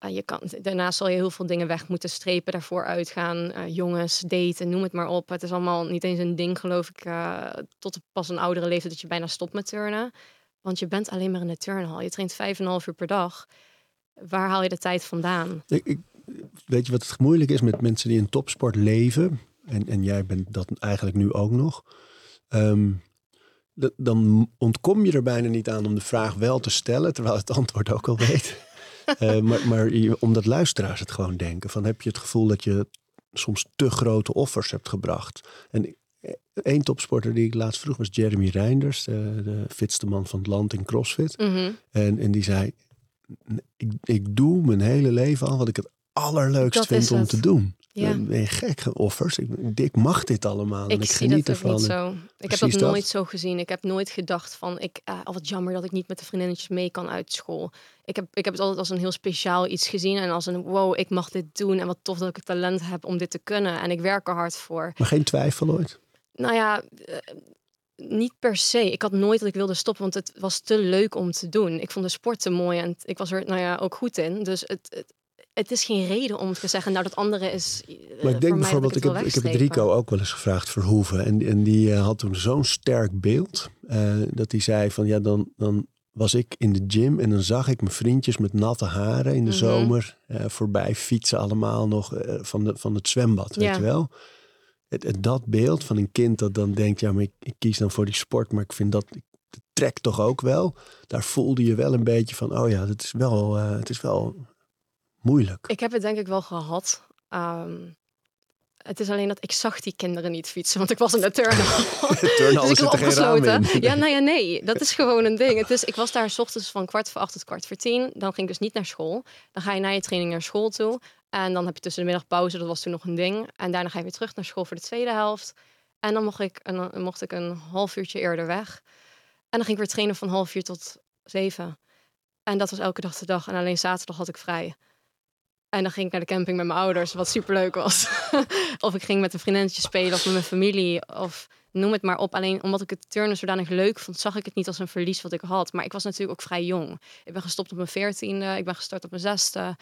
Eh, je kan, daarnaast zal je heel veel dingen weg moeten strepen, daarvoor uitgaan. eh, jongens, daten, noem het maar op. Het is allemaal niet eens een ding, geloof ik, eh, tot pas een oudere leeftijd dat je bijna stopt met turnen. Want je bent alleen maar in de turnhal. Je traint vijf en een half uur per dag. Waar haal je de tijd vandaan? Ik, ik, weet je wat het moeilijk is met mensen die in topsport leven? En, en jij bent dat eigenlijk nu ook nog. Ehm, dan ontkom je er bijna niet aan om de vraag wel te stellen, terwijl het antwoord ook al weet. Eh, maar maar omdat luisteraars het gewoon denken. Van, heb je het gevoel dat je soms te grote offers hebt gebracht? En eh, één topsporter die ik laatst vroeg was Jeremy Reinders, de, de fitste man van het land in CrossFit. Mhm. En, en die zei, ik, ik doe mijn hele leven al wat ik het allerleukst Dat vind om het. te doen. Ja. Dan ben je gek, offers. Ik, ik mag dit allemaal en Ik, ik zie geniet dat ervan. niet zo. Ik heb dat dat. nooit zo gezien. Ik heb nooit gedacht van, ik, oh, wat jammer dat ik niet met de vriendinnetjes mee kan uit school. Ik heb, ik heb het altijd als een heel speciaal iets gezien en als een wow, ik mag dit doen en wat tof dat ik het talent heb om dit te kunnen en ik werk er hard voor. Maar geen twijfel ooit. Nou ja, eh, niet per se. Ik had nooit dat ik wilde stoppen, want het was te leuk om te doen. Ik vond de sport te mooi en ik was er nou ja, ook goed in. Dus het, het, het is geen reden om te zeggen, nou dat andere is. eh, Maar ik denk bijvoorbeeld, ik heb, ik heb het. Rico ook wel eens gevraagd, Verhoeven. En, en die eh, had toen zo'n sterk beeld. eh, dat hij zei van, ja, dan, dan was ik in de gym en dan zag ik mijn vriendjes met natte haren in de Mhm. zomer voorbij fietsen allemaal nog van, de, van het zwembad, weet je wel. Het, het- dat beeld van een kind dat dan denkt, ja, maar ik, ik kies dan voor die sport, maar ik vind dat, trekt toch ook wel. Daar voelde je wel een beetje van, oh ja, het is wel, het is wel moeilijk. Ik heb het denk ik wel gehad. Ehm, het is alleen dat ik zag die kinderen niet fietsen, want ik was in de turnhal. Turnhal dus ik was opgesloten. Ja, nou ja, nee. Dat is gewoon een ding. Het is, ik was daar s ochtends van kwart voor acht tot kwart voor tien. Dan ging ik dus niet naar school. Dan ga je na je training naar school toe. En dan heb je tussen de middag pauze. Dat was toen nog een ding. En daarna ga je weer terug naar school voor de tweede helft. En dan mocht ik, en dan mocht ik een half uurtje eerder weg. En dan ging ik weer trainen van half vier tot zeven. En dat was elke dag de dag. En alleen zaterdag had ik vrij. En dan ging ik naar de camping met mijn ouders, wat superleuk was. of ik ging met een vriendinnetje spelen of met mijn familie. Of noem het maar op. Alleen omdat ik het turnen zodanig leuk vond, zag ik het niet als een verlies wat ik had. Maar ik was natuurlijk ook vrij jong. Ik ben gestopt op mijn veertiende, ik ben gestart op mijn zesde.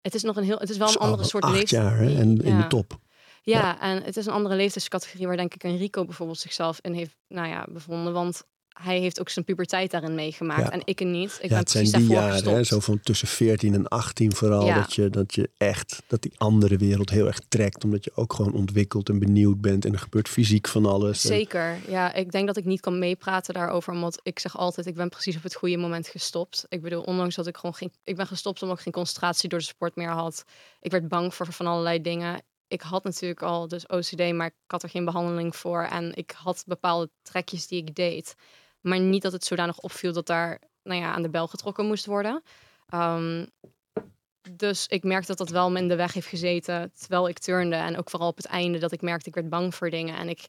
Het is nog een heel, het is wel een is andere soort acht leeftijd. jaar hè, en in de top. Ja, en het is een andere leeftijdscategorie waar denk ik een Rico bijvoorbeeld zichzelf in heeft, nou ja, bevonden. Want hij heeft ook zijn puberteit daarin meegemaakt Ja. en ik niet. Ik ja, ben het zijn die daarvoor jaren, hè, zo van tussen 14 en 18 vooral, Ja. dat, je, dat je echt, dat die andere wereld heel erg trekt, omdat je ook gewoon ontwikkeld en benieuwd bent en er gebeurt fysiek van alles. En- Zeker. Ja, ik denk dat ik niet kan meepraten daarover. Omdat ik zeg altijd, ik ben precies op het goede moment gestopt. Ik bedoel, ondanks dat ik gewoon geen... Ik ben gestopt omdat ik geen concentratie door de sport meer had. Ik werd bang voor van allerlei dingen. Ik had natuurlijk al dus OCD, maar ik had er geen behandeling voor. En ik had bepaalde trekjes die ik deed. Maar niet dat het zodanig opviel dat daar nou ja, aan de bel getrokken moest worden. Ehm, dus ik merk dat dat wel me in de weg heeft gezeten terwijl ik turnde. En ook vooral op het einde dat ik merkte, ik werd bang voor dingen. En ik,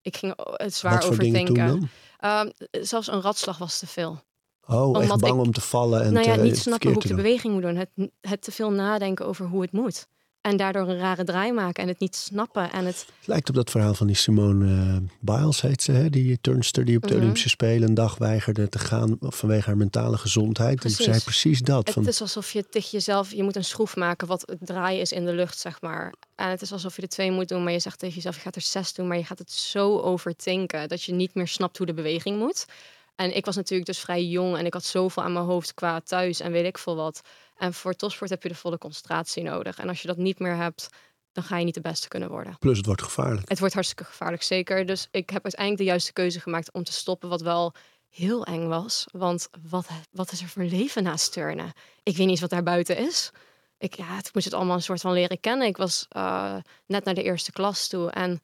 ik ging het zwaar overdenken. Ehm, zelfs een ratslag was te veel. Oh, echt bang ik- om te vallen en nou ja, te, niet snappen hoe ik de beweging moet doen. Het, het te veel nadenken over hoe het moet. En daardoor een rare draai maken en het niet snappen. En het, Het lijkt op dat verhaal van die Simone eh, Biles, heet ze, hè? die turnster die op de Mhm. Olympische Spelen een dag weigerde te gaan vanwege haar mentale gezondheid. Die zei precies dat. het Van, is alsof je tegen jezelf, je moet een schroef maken wat het draaien is in de lucht, zeg maar. En het is alsof je er twee moet doen, maar je zegt tegen jezelf, je gaat er zes doen, maar je gaat het zo overdenken dat je niet meer snapt hoe de beweging moet. En ik was natuurlijk dus vrij jong en ik had zoveel aan mijn hoofd qua thuis en weet ik veel wat. En voor topsport heb je de volle concentratie nodig. En als je dat niet meer hebt, dan ga je niet de beste kunnen worden. plus het wordt gevaarlijk. Het wordt hartstikke gevaarlijk, zeker. Dus ik heb uiteindelijk de juiste keuze gemaakt om te stoppen, wat wel heel eng was. Want wat, wat is er voor leven naast turnen? Ik weet niet wat daar buiten is. Ik, ja, toen moest het allemaal een soort van leren kennen. Ik was uh, net naar de eerste klas toe en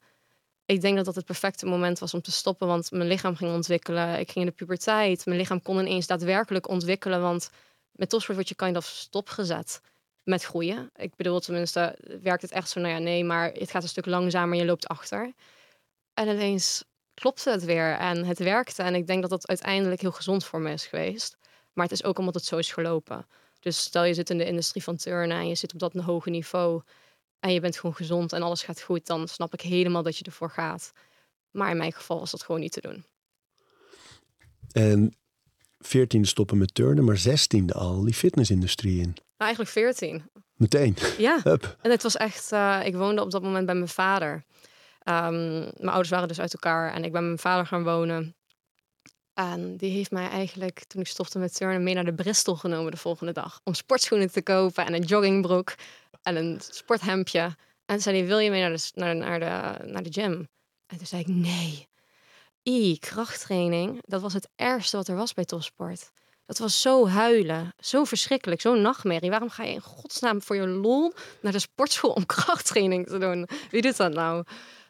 ik denk dat dat het perfecte moment was om te stoppen, want mijn lichaam ging ontwikkelen. Ik ging in de puberteit. Mijn lichaam kon ineens daadwerkelijk ontwikkelen, want met topsport word je kind of stopgezet met groeien. Ik bedoel, tenminste, werkt het echt zo, nou ja, nee, maar het gaat een stuk langzamer, je loopt achter. En ineens klopte het weer en het werkte. En ik denk dat dat uiteindelijk heel gezond voor me is geweest. Maar het is ook omdat het zo is gelopen. Dus stel je zit in de industrie van turnen en je zit op dat hoge niveau en je bent gewoon gezond en alles gaat goed, dan snap ik helemaal dat je ervoor gaat. Maar in mijn geval was dat gewoon niet te doen. En veertiende stoppen met turnen, maar zestiende al die fitnessindustrie in. Nou, eigenlijk veertien. Meteen? Ja. En het was echt, uh, ik woonde op dat moment bij mijn vader. Um, mijn ouders waren dus uit elkaar en ik ben met mijn vader gaan wonen. En die heeft mij eigenlijk, toen ik stopte met turnen, mee naar de Bristol genomen de volgende dag. Om sportschoenen te kopen en een joggingbroek en een sporthemdje. En toen zei hij, wil je mee naar de, naar, naar, de, naar de gym? En toen zei ik, nee. I, krachttraining, dat was het ergste wat er was bij topsport. Dat was zo huilen, zo verschrikkelijk, zo'n nachtmerrie. Waarom ga je in godsnaam voor je lol naar de sportschool om krachttraining te doen? Wie doet dat nou?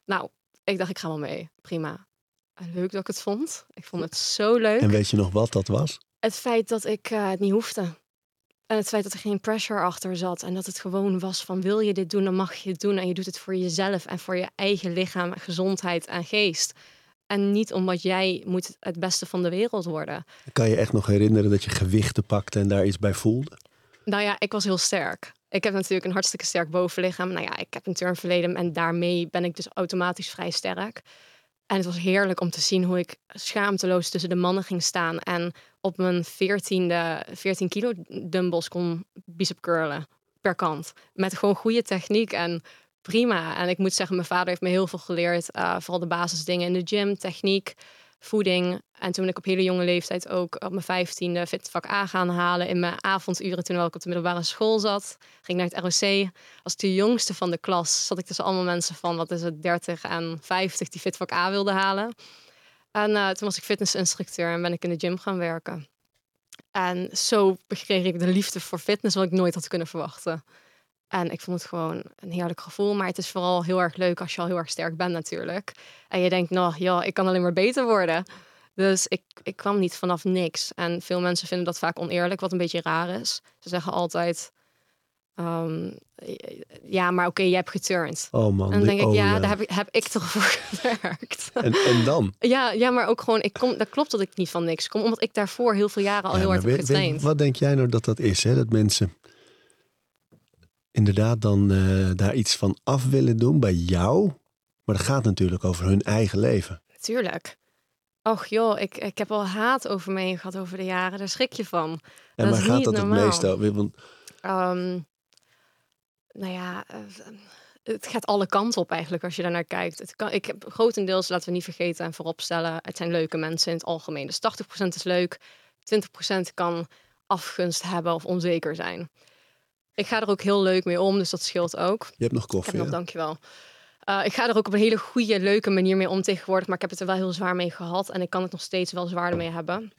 Nou, ik dacht, ik ga wel mee. Prima. leuk dat ik het vond. Ik vond het zo leuk. En weet je nog wat dat was? Het feit dat ik uh, het niet hoefde. En het feit dat er geen pressure achter zat. En dat het gewoon was van wil je dit doen, dan mag je het doen. En je doet het voor jezelf en voor je eigen lichaam, gezondheid en geest. En niet omdat jij moet het beste van de wereld worden. Kan je echt nog herinneren dat je gewichten pakte en daar iets bij voelde? Nou ja, ik was heel sterk. Ik heb natuurlijk een hartstikke sterk bovenlichaam. Nou ja, ik heb een turnverleden en daarmee ben ik dus automatisch vrij sterk. En het was heerlijk om te zien hoe ik schaamteloos tussen de mannen ging staan. En op mijn 14e, 14 kilo dumbbells kon bicep curlen per kant. Met gewoon goede techniek en prima. En ik moet zeggen, mijn vader heeft me heel veel geleerd. Uh, vooral de basisdingen in de gym, techniek, voeding. En toen ik op hele jonge leeftijd ook op mijn vijftiende vak A gaan halen in mijn avonduren toen ik op de middelbare school zat. Ging naar het ROC. Als de jongste van de klas zat ik tussen allemaal mensen van, wat is het, 30 en 50 die fit vak A wilden halen. En uh, toen was ik fitnessinstructeur en ben ik in de gym gaan werken. En zo kreeg ik de liefde voor fitness wat ik nooit had kunnen verwachten. En ik vond het gewoon een heerlijk gevoel. Maar het is vooral heel erg leuk als je al heel erg sterk bent natuurlijk. En je denkt, nou ja, ik kan alleen maar beter worden. Dus ik, ik kwam niet vanaf niks. En veel mensen vinden dat vaak oneerlijk, wat een beetje raar is. Ze zeggen altijd, ehm, ja, maar oké, je hebt geturnd. Oh man. En dan denk ik, oh, ja, daar heb ik, heb ik toch voor gewerkt. En, en dan? Ja, ja, maar ook gewoon, ik kom, dat klopt dat ik niet van niks kom, omdat ik daarvoor heel veel jaren al heel hard heb getraind. wat denk jij nou dat dat is, hè? Dat mensen inderdaad dan uh, daar iets van af willen doen bij jou. Maar dat gaat natuurlijk over hun eigen leven. Natuurlijk. Och joh, ik, ik heb al haat over me heen gehad over de jaren. Daar schrik je van. En dat maar gaat dat normaal. het meest over? Want... Um, nou ja, uh, het gaat alle kanten op eigenlijk als je daarnaar kijkt. Het kan, ik heb grotendeels, laten we niet vergeten en vooropstellen, het zijn leuke mensen in het algemeen. Dus 80% is leuk, 20% kan afgunst hebben of onzeker zijn. Ik ga er ook heel leuk mee om, dus dat scheelt ook. Je hebt nog koffie. Ik heb nog, dankjewel. Uh, ik ga er ook op een hele goede, leuke manier mee om tegenwoordig. Maar ik heb het er wel heel zwaar mee gehad. En ik kan het nog steeds wel zwaarder mee hebben.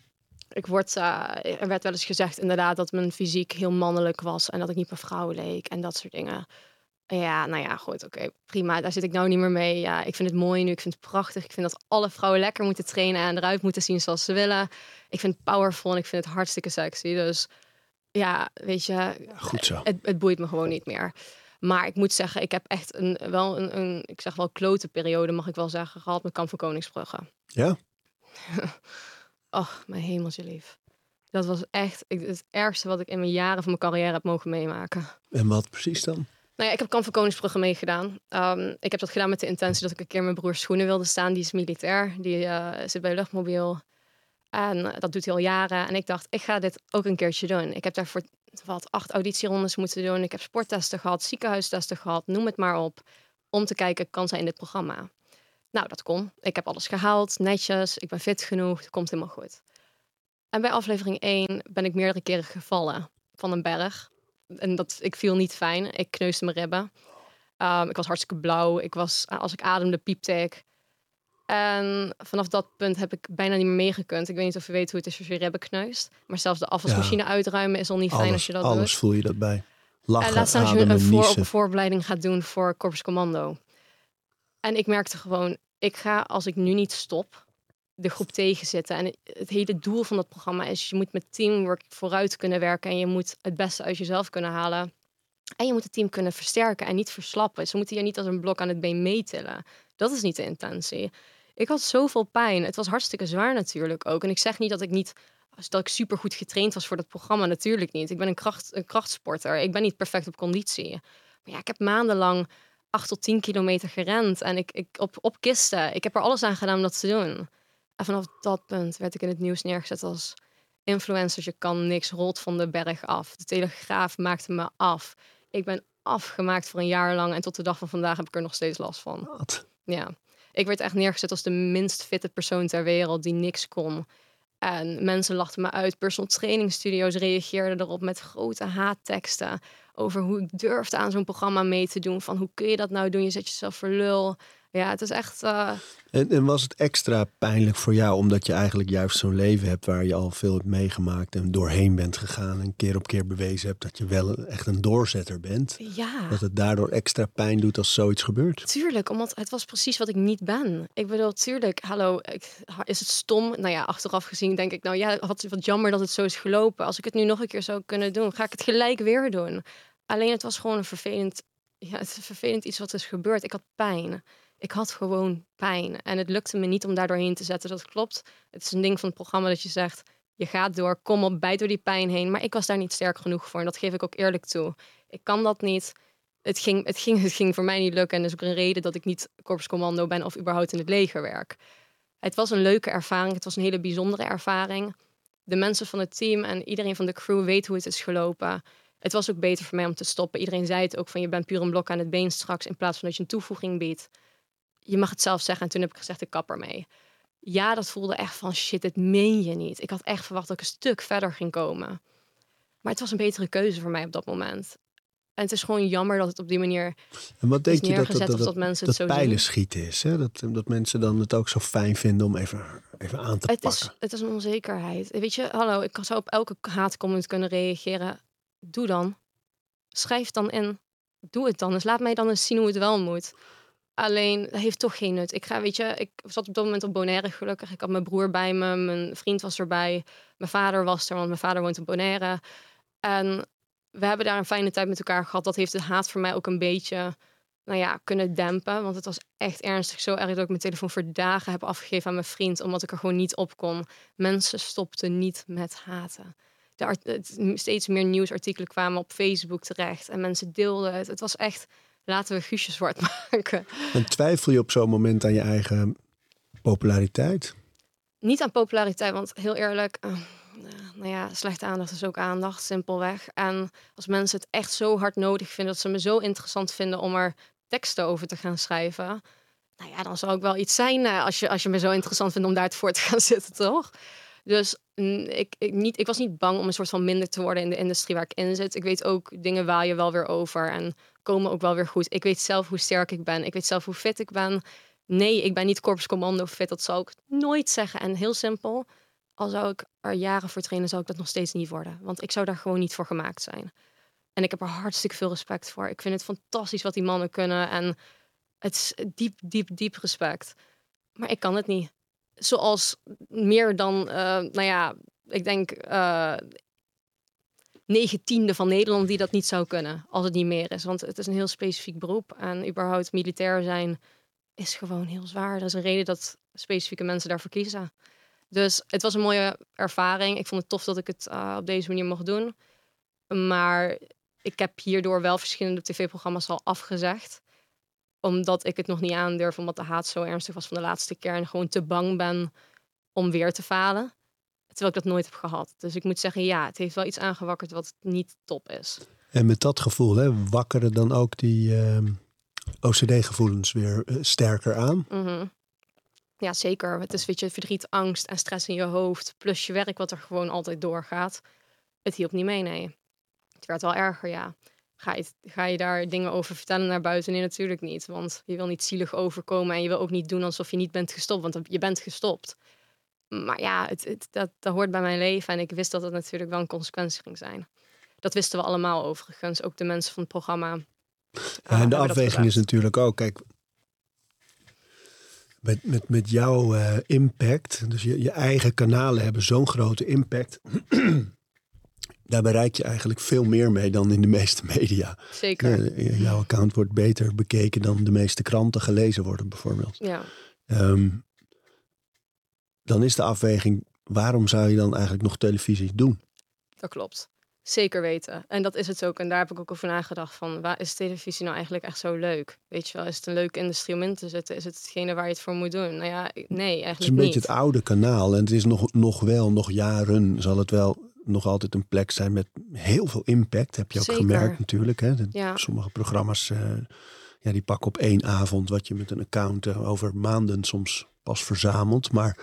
Ik word, uh, er werd wel eens gezegd inderdaad dat mijn fysiek heel mannelijk was. En dat ik niet per vrouw leek en dat soort dingen. Ja, nou ja, goed, oké, prima. Daar zit ik nou niet meer mee. Ja, ik vind het mooi nu, ik vind het prachtig. Ik vind dat alle vrouwen lekker moeten trainen en eruit moeten zien zoals ze willen. Ik vind het powerful en ik vind het hartstikke sexy. Dus ja, weet je, Goed zo. Het, het boeit me gewoon niet meer. Maar ik moet zeggen, ik heb echt een, wel een, een ik zeg wel, klote periode, mag ik wel zeggen, gehad met Kamp van Koningsbrugge. Ja? Och, mijn hemeltje lief. Dat was echt het ergste wat ik in mijn jaren van mijn carrière heb mogen meemaken. En wat precies dan? Nou ja, ik heb Kamp van Koningsbrugge meegedaan. Um, ik heb dat gedaan met de intentie dat ik een keer mijn broer schoenen wilde staan. Die is militair, die uh, zit bij luchtmobiel. En dat doet hij al jaren. En ik dacht, ik ga dit ook een keertje doen. Ik heb daarvoor wat acht auditierondes moeten doen. Ik heb sporttesten gehad, ziekenhuistesten gehad, noem het maar op. Om te kijken, kan zij in dit programma? Nou, dat kon. Ik heb alles gehaald, netjes. Ik ben fit genoeg. Het komt helemaal goed. En bij aflevering 1 ben ik meerdere keren gevallen van een berg. En dat, ik viel niet fijn. Ik kneusde mijn ribben. Um, ik was hartstikke blauw. Ik was, als ik ademde, piepte ik. En vanaf dat punt heb ik bijna niet meer meegekund. Ik weet niet of je weet hoe het is als je ribben kneust. Maar zelfs de afwasmachine uitruimen is al niet fijn alles, als je dat alles doet. voel je dat bij. Lachen, En laat staan als je een voor, vooropleiding gaat doen voor Corpus Commando. En ik merkte gewoon, ik ga als ik nu niet stop, de groep tegenzitten. En het hele doel van dat programma is, je moet met teamwork vooruit kunnen werken. En je moet het beste uit jezelf kunnen halen. En je moet het team kunnen versterken en niet verslappen. Ze moeten je niet als een blok aan het been meetillen. Dat is niet de intentie. Ik had zoveel pijn. Het was hartstikke zwaar natuurlijk ook. En ik zeg niet dat ik niet dat ik super goed getraind was voor dat programma. Natuurlijk niet. Ik ben een, kracht, een krachtsporter. Ik ben niet perfect op conditie. Maar ja, ik heb maandenlang 8 tot 10 kilometer gerend. En ik, ik op, op kisten. Ik heb er alles aan gedaan om dat te doen. En vanaf dat punt werd ik in het nieuws neergezet als influencers. Je kan niks, rolt van de berg af. De Telegraaf maakte me af. Ik ben afgemaakt voor een jaar lang. En tot de dag van vandaag heb ik er nog steeds last van. Wat? Ja, ik werd echt neergezet als de minst fitte persoon ter wereld die niks kon. En mensen lachten me uit. Personal training studio's reageerden erop met grote haatteksten over hoe ik durfde aan zo'n programma mee te doen. Van hoe kun je dat nou doen? Je zet jezelf voor lul. Ja, het is echt. eh, En, en was het extra pijnlijk voor jou omdat je eigenlijk juist zo'n leven hebt waar je al veel hebt meegemaakt en doorheen bent gegaan en keer op keer bewezen hebt dat je wel echt een doorzetter bent? ja. Dat het daardoor extra pijn doet als zoiets gebeurt? Tuurlijk, omdat het was precies wat ik niet ben. Ik bedoel, tuurlijk, hallo, ik, is het stom? Nou ja, achteraf gezien denk ik, nou ja, wat, wat jammer dat het zo is gelopen. Als ik het nu nog een keer zou kunnen doen, ga ik het gelijk weer doen. Alleen het was gewoon een vervelend, ja, het vervelend iets wat is gebeurd. Ik had pijn. Ik had gewoon pijn. En het lukte me niet om daar doorheen te zetten. Dat klopt. Het is een ding van het programma dat je zegt, je gaat door, kom op, bijt door die pijn heen. Maar ik was daar niet sterk genoeg voor en dat geef ik ook eerlijk toe. Ik kan dat niet het ging, het, ging, het ging voor mij niet lukken. En dat is ook een reden dat ik niet korpscommando ben of überhaupt in het leger werk. Het was een leuke ervaring. Het was een hele bijzondere ervaring. De mensen van het team en iedereen van de crew weet hoe het is gelopen. Het was ook beter voor mij om te stoppen. Iedereen zei het ook van je bent puur een blok aan het been straks in plaats van dat je een toevoeging biedt. Je mag het zelf zeggen en toen heb ik gezegd ik kap ermee. Ja, dat voelde echt van shit, dit meen je niet. Ik had echt verwacht dat ik een stuk verder ging komen. Maar het was een betere keuze voor mij op dat moment. En het is gewoon jammer dat het op die manier En wat denk je dat neergezet dat, dat, dat mensen dat het zo pijlen schieten is? Hè? Dat, dat mensen dan het ook zo fijn vinden om even, even aan te Het pakken. is, het is een onzekerheid. Weet je, hallo, ik zou op elke haatcomment kunnen reageren. Doe dan. Schrijf dan in. Doe het dan eens. Laat mij dan eens zien hoe het wel moet. Alleen, dat heeft toch geen nut. Ik ga, weet je, ik zat op dat moment op Bonaire gelukkig. Ik had mijn broer bij me, mijn vriend was erbij. Mijn vader was er, want mijn vader woont op Bonaire. En we hebben daar een fijne tijd met elkaar gehad. Dat heeft de haat voor mij ook een beetje, nou ja, kunnen dempen. Want het was echt ernstig zo erg dat ik mijn telefoon voor dagen heb afgegeven aan mijn vriend. Omdat ik er gewoon niet op kon. Mensen stopten niet met haten. De steeds meer nieuwsartikelen kwamen op Facebook terecht. En mensen deelden het. Het was echt, laten we Guusje zwart maken. En twijfel je op zo'n moment aan je eigen populariteit? Niet aan populariteit, want heel eerlijk, eh, nou ja, slechte aandacht is ook aandacht, simpelweg. En als mensen het echt zo hard nodig vinden, dat ze me zo interessant vinden om er teksten over te gaan schrijven, nou ja, dan zou ik wel iets zijn eh, als, je, als je me zo interessant vindt om daar voor te gaan zitten, toch? Dus mm, ik, ik, niet, ik was niet bang om een soort van minder te worden in de industrie waar ik in zit. Ik weet ook, dingen waaien wel weer over en komen ook wel weer goed. Ik weet zelf hoe sterk ik ben. Ik weet zelf hoe fit ik ben. Nee, ik ben niet Corps Commando fit. Dat zou ik nooit zeggen. En heel simpel, al zou ik er jaren voor trainen, zou ik dat nog steeds niet worden. Want ik zou daar gewoon niet voor gemaakt zijn. En ik heb er hartstikke veel respect voor. Ik vind het fantastisch wat die mannen kunnen. En het is diep, diep, diep respect. Maar ik kan het niet. Zoals meer dan, eh, nou ja, ik denk eh negen tiende van Nederland die dat niet zou kunnen. Als het niet meer is. Want het is een heel specifiek beroep. En überhaupt militair zijn is gewoon heel zwaar. Er is een reden dat specifieke mensen daarvoor kiezen. Dus het was een mooie ervaring. Ik vond het tof dat ik het eh, op deze manier mocht doen. Maar ik heb hierdoor wel verschillende tv-programma's al afgezegd. Omdat ik het nog niet aandurf, omdat de haat zo ernstig was van de laatste keer. En gewoon te bang ben om weer te falen. Terwijl ik dat nooit heb gehad. Dus ik moet zeggen, ja, het heeft wel iets aangewakkerd wat niet top is. En met dat gevoel, hè, wakkeren dan ook die ehm, OCD-gevoelens weer eh, sterker aan? Mhm. Ja, zeker. Het is weet je, verdriet, angst en stress in je hoofd. Plus je werk wat er gewoon altijd doorgaat. Het hielp niet mee, nee. Het werd wel erger, ja. Ga je, ga je daar dingen over vertellen naar buiten? Nee, natuurlijk niet. Want je wil niet zielig overkomen en je wil ook niet doen alsof je niet bent gestopt, want je bent gestopt. Maar ja, het, het, dat, dat hoort bij mijn leven en ik wist dat het natuurlijk wel een consequentie ging zijn. Dat wisten we allemaal overigens, ook de mensen van het programma. Ja, en de afweging is natuurlijk ook, kijk, met, met, met jouw uh, impact, dus je, je eigen kanalen hebben zo'n grote impact. Daar bereik je eigenlijk veel meer mee dan in de meeste media. Zeker. Uh, jouw account wordt beter bekeken dan de meeste kranten gelezen worden, bijvoorbeeld. Ja. Um, dan is de afweging, waarom zou je dan eigenlijk nog televisie doen? Dat klopt. Zeker weten. En dat is het ook. En daar heb ik ook over nagedacht van, waar is televisie nou eigenlijk echt zo leuk? Weet je wel, is het een leuke industrie om in te zetten? Is het hetgene waar je het voor moet doen? Nou ja, nee, eigenlijk niet. Het is een beetje het oude kanaal. En het is nog, nog wel, nog jaren zal het wel nog altijd een plek zijn met heel veel impact. Heb je ook gemerkt natuurlijk. Hè? Ja. Sommige programma's, uh, ja, die pakken op één avond wat je met een account uh, over maanden soms pas verzamelt. Maar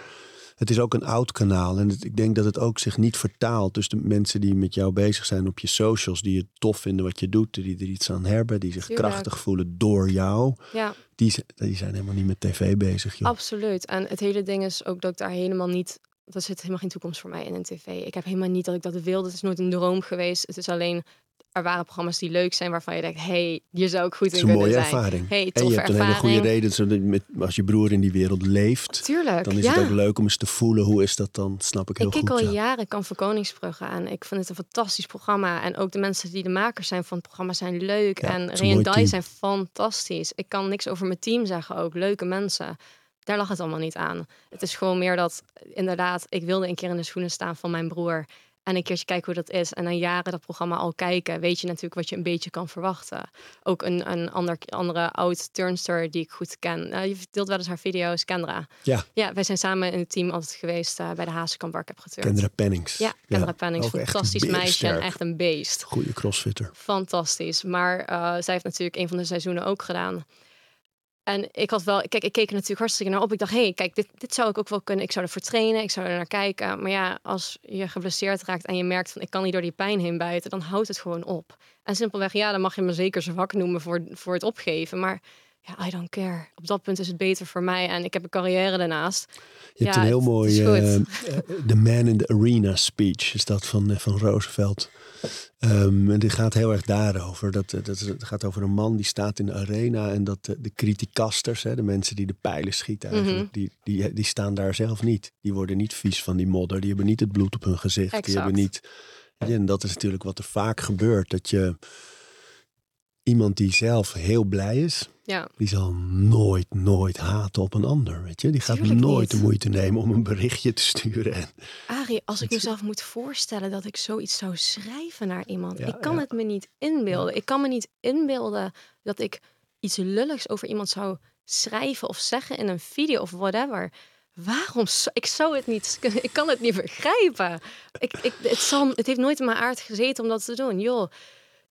het is ook een oud kanaal. En ik denk dat het ook zich niet vertaalt. Dus de mensen die met jou bezig zijn op je socials, die het tof vinden wat je doet, die er iets aan hebben, die zich krachtig voelen door jou, ja. die, die zijn helemaal niet met tv bezig. Joh. Absoluut. En het hele ding is ook dat ik daar helemaal niet. Er zit helemaal geen toekomst voor mij in een tv. Ik heb helemaal niet dat ik dat wilde. Het is nooit een droom geweest. Het is alleen er waren programma's die leuk zijn waarvan je denkt, hey, je zou ook goed in kunnen zijn. Het is een mooie ervaring. Hey, en je hebt een hele goede reden. Met, als je broer in die wereld leeft, Tuurlijk, dan is ja. het ook leuk om eens te voelen hoe is dat dan. Snap ik heel ik goed. Ik kijk al ja. jaren kan voor Koningsbrugge aan. Ik vind het een fantastisch programma. En ook de mensen die de makers zijn van het programma zijn leuk. Ja, en Ray en Dai zijn fantastisch. Ik kan niks over mijn team zeggen ook. Leuke mensen. Daar lag het allemaal niet aan. Het is gewoon meer dat, inderdaad, ik wilde een keer in de schoenen staan van mijn broer. En een keertje kijken hoe dat is. En na jaren dat programma al kijken, weet je natuurlijk wat je een beetje kan verwachten. Ook een, een ander, andere oud turnster die ik goed ken. Uh, je deelt wel eens haar video's, Kendra. Ja. Ja, wij zijn samen in het team altijd geweest uh, bij de Hazenkamp waar ik heb geturnd. Kendra Pennings. Ja, Kendra Pennings. ook Fantastisch meisje en echt een beest. Goede crossfitter. Fantastisch. Maar uh, zij heeft natuurlijk een van de seizoenen ook gedaan. En ik had wel, kijk, ik keek er natuurlijk hartstikke naar op. Ik dacht, hé, hey, kijk, dit, dit zou ik ook wel kunnen. Ik zou ervoor trainen, ik zou er naar kijken. Maar ja, als je geblesseerd raakt en je merkt van ik kan niet door die pijn heen bijten, dan houdt het gewoon op. En simpelweg, ja, dan mag je me zeker vak noemen voor, voor het opgeven. Maar ja, I don't care. Op dat punt is het beter voor mij en ik heb een carrière daarnaast. Je hebt Ja, een heel mooi uh. The Man in the Arena speech. Is dat van, eh, van Roosevelt. Ehm, en dit gaat heel erg daarover. Dat, eh, dat, gaat over een man die staat in de arena. En dat eh, de criticasters, hè, de mensen die de pijlen schieten eigenlijk. Mhm. die, die, die staan daar zelf niet. Die worden niet vies van die modder. Die hebben niet het bloed op hun gezicht. Die Exact. hebben niet... En dat is natuurlijk wat er vaak gebeurt. Dat je... Iemand die zelf heel blij is, Ja, die zal nooit, nooit haten op een ander. Weet je? Die gaat Tuurlijk nooit niet. de moeite nemen om een berichtje te sturen. En Arie, als ik mezelf moet voorstellen dat ik zoiets zou schrijven naar iemand. Ja, ik kan ja. het me niet inbeelden. Ik kan me niet inbeelden dat ik iets lulligs over iemand zou schrijven of zeggen in een video of whatever. Waarom? Ik zou het niet. Ik kan het niet begrijpen. Ik, ik, het, zal, het heeft nooit in mijn aard gezeten om dat te doen. Joh,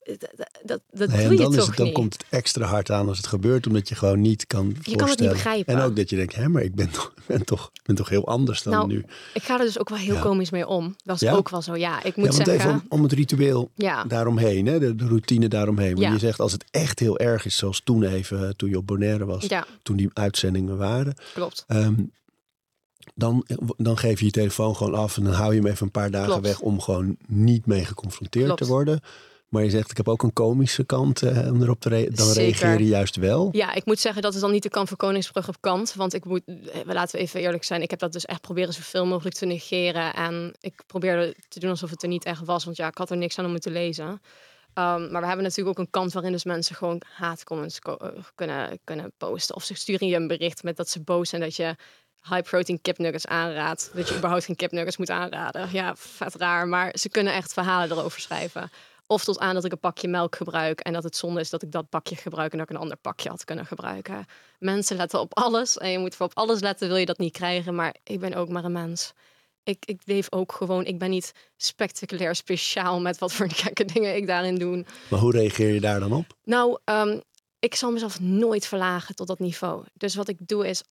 dat, dat, Nee, doe en je dan, toch is het, dan niet. komt het extra hard aan als het gebeurt, omdat je gewoon niet kan kan het niet begrijpen. En ook dat je denkt, hè, maar ik ben toch, ben toch, ben toch heel anders dan Nou, nu. Ik ga er dus ook wel heel Ja. komisch mee om. Dat is Ja? ook wel zo. Ja, ik moet Ja, zeggen. even om, om het ritueel Ja. daaromheen, hè, de, de routine daaromheen. Want je zegt, als het echt heel erg is, zoals toen even, eh, toen je op Bonaire was, toen die uitzendingen waren, klopt. ehm, dan, dan geef je je telefoon gewoon af en dan hou je hem even een paar dagen Klopt. weg om gewoon niet mee geconfronteerd Klopt. te worden. Maar je zegt, ik heb ook een komische kant eh, om erop te reageren. Dan Zeker. reageer je juist wel. Ja, ik moet zeggen dat is dan niet de kant van Koningsbrug op kant. Want ik moet, eh, laten we even eerlijk zijn, ik heb dat dus echt proberen zoveel mogelijk te negeren. En ik probeerde te doen alsof het er niet echt was. Want ja, ik had er niks aan om het te lezen. Ehm, maar we hebben natuurlijk ook een kant waarin dus mensen gewoon haatcomments eh, kunnen, kunnen posten. Of ze sturen je een bericht met dat ze boos zijn dat je high protein kipnuggets aanraadt. Dat je überhaupt geen kipnuggets moet aanraden. Ja, vet raar. Maar ze kunnen echt verhalen erover schrijven. Of tot aan dat ik een pakje melk gebruik en dat het zonde is dat ik dat pakje gebruik en dat ik een ander pakje had kunnen gebruiken. Mensen letten op alles en je moet voor op alles letten, wil je dat niet krijgen. Maar ik ben ook maar een mens. Ik, ik leef ook gewoon, ik ben niet spectaculair speciaal met wat voor gekke dingen ik daarin doe. Maar hoe reageer je daar dan op? Nou, ehm, ik zal mezelf nooit verlagen tot dat niveau. Dus wat ik doe is,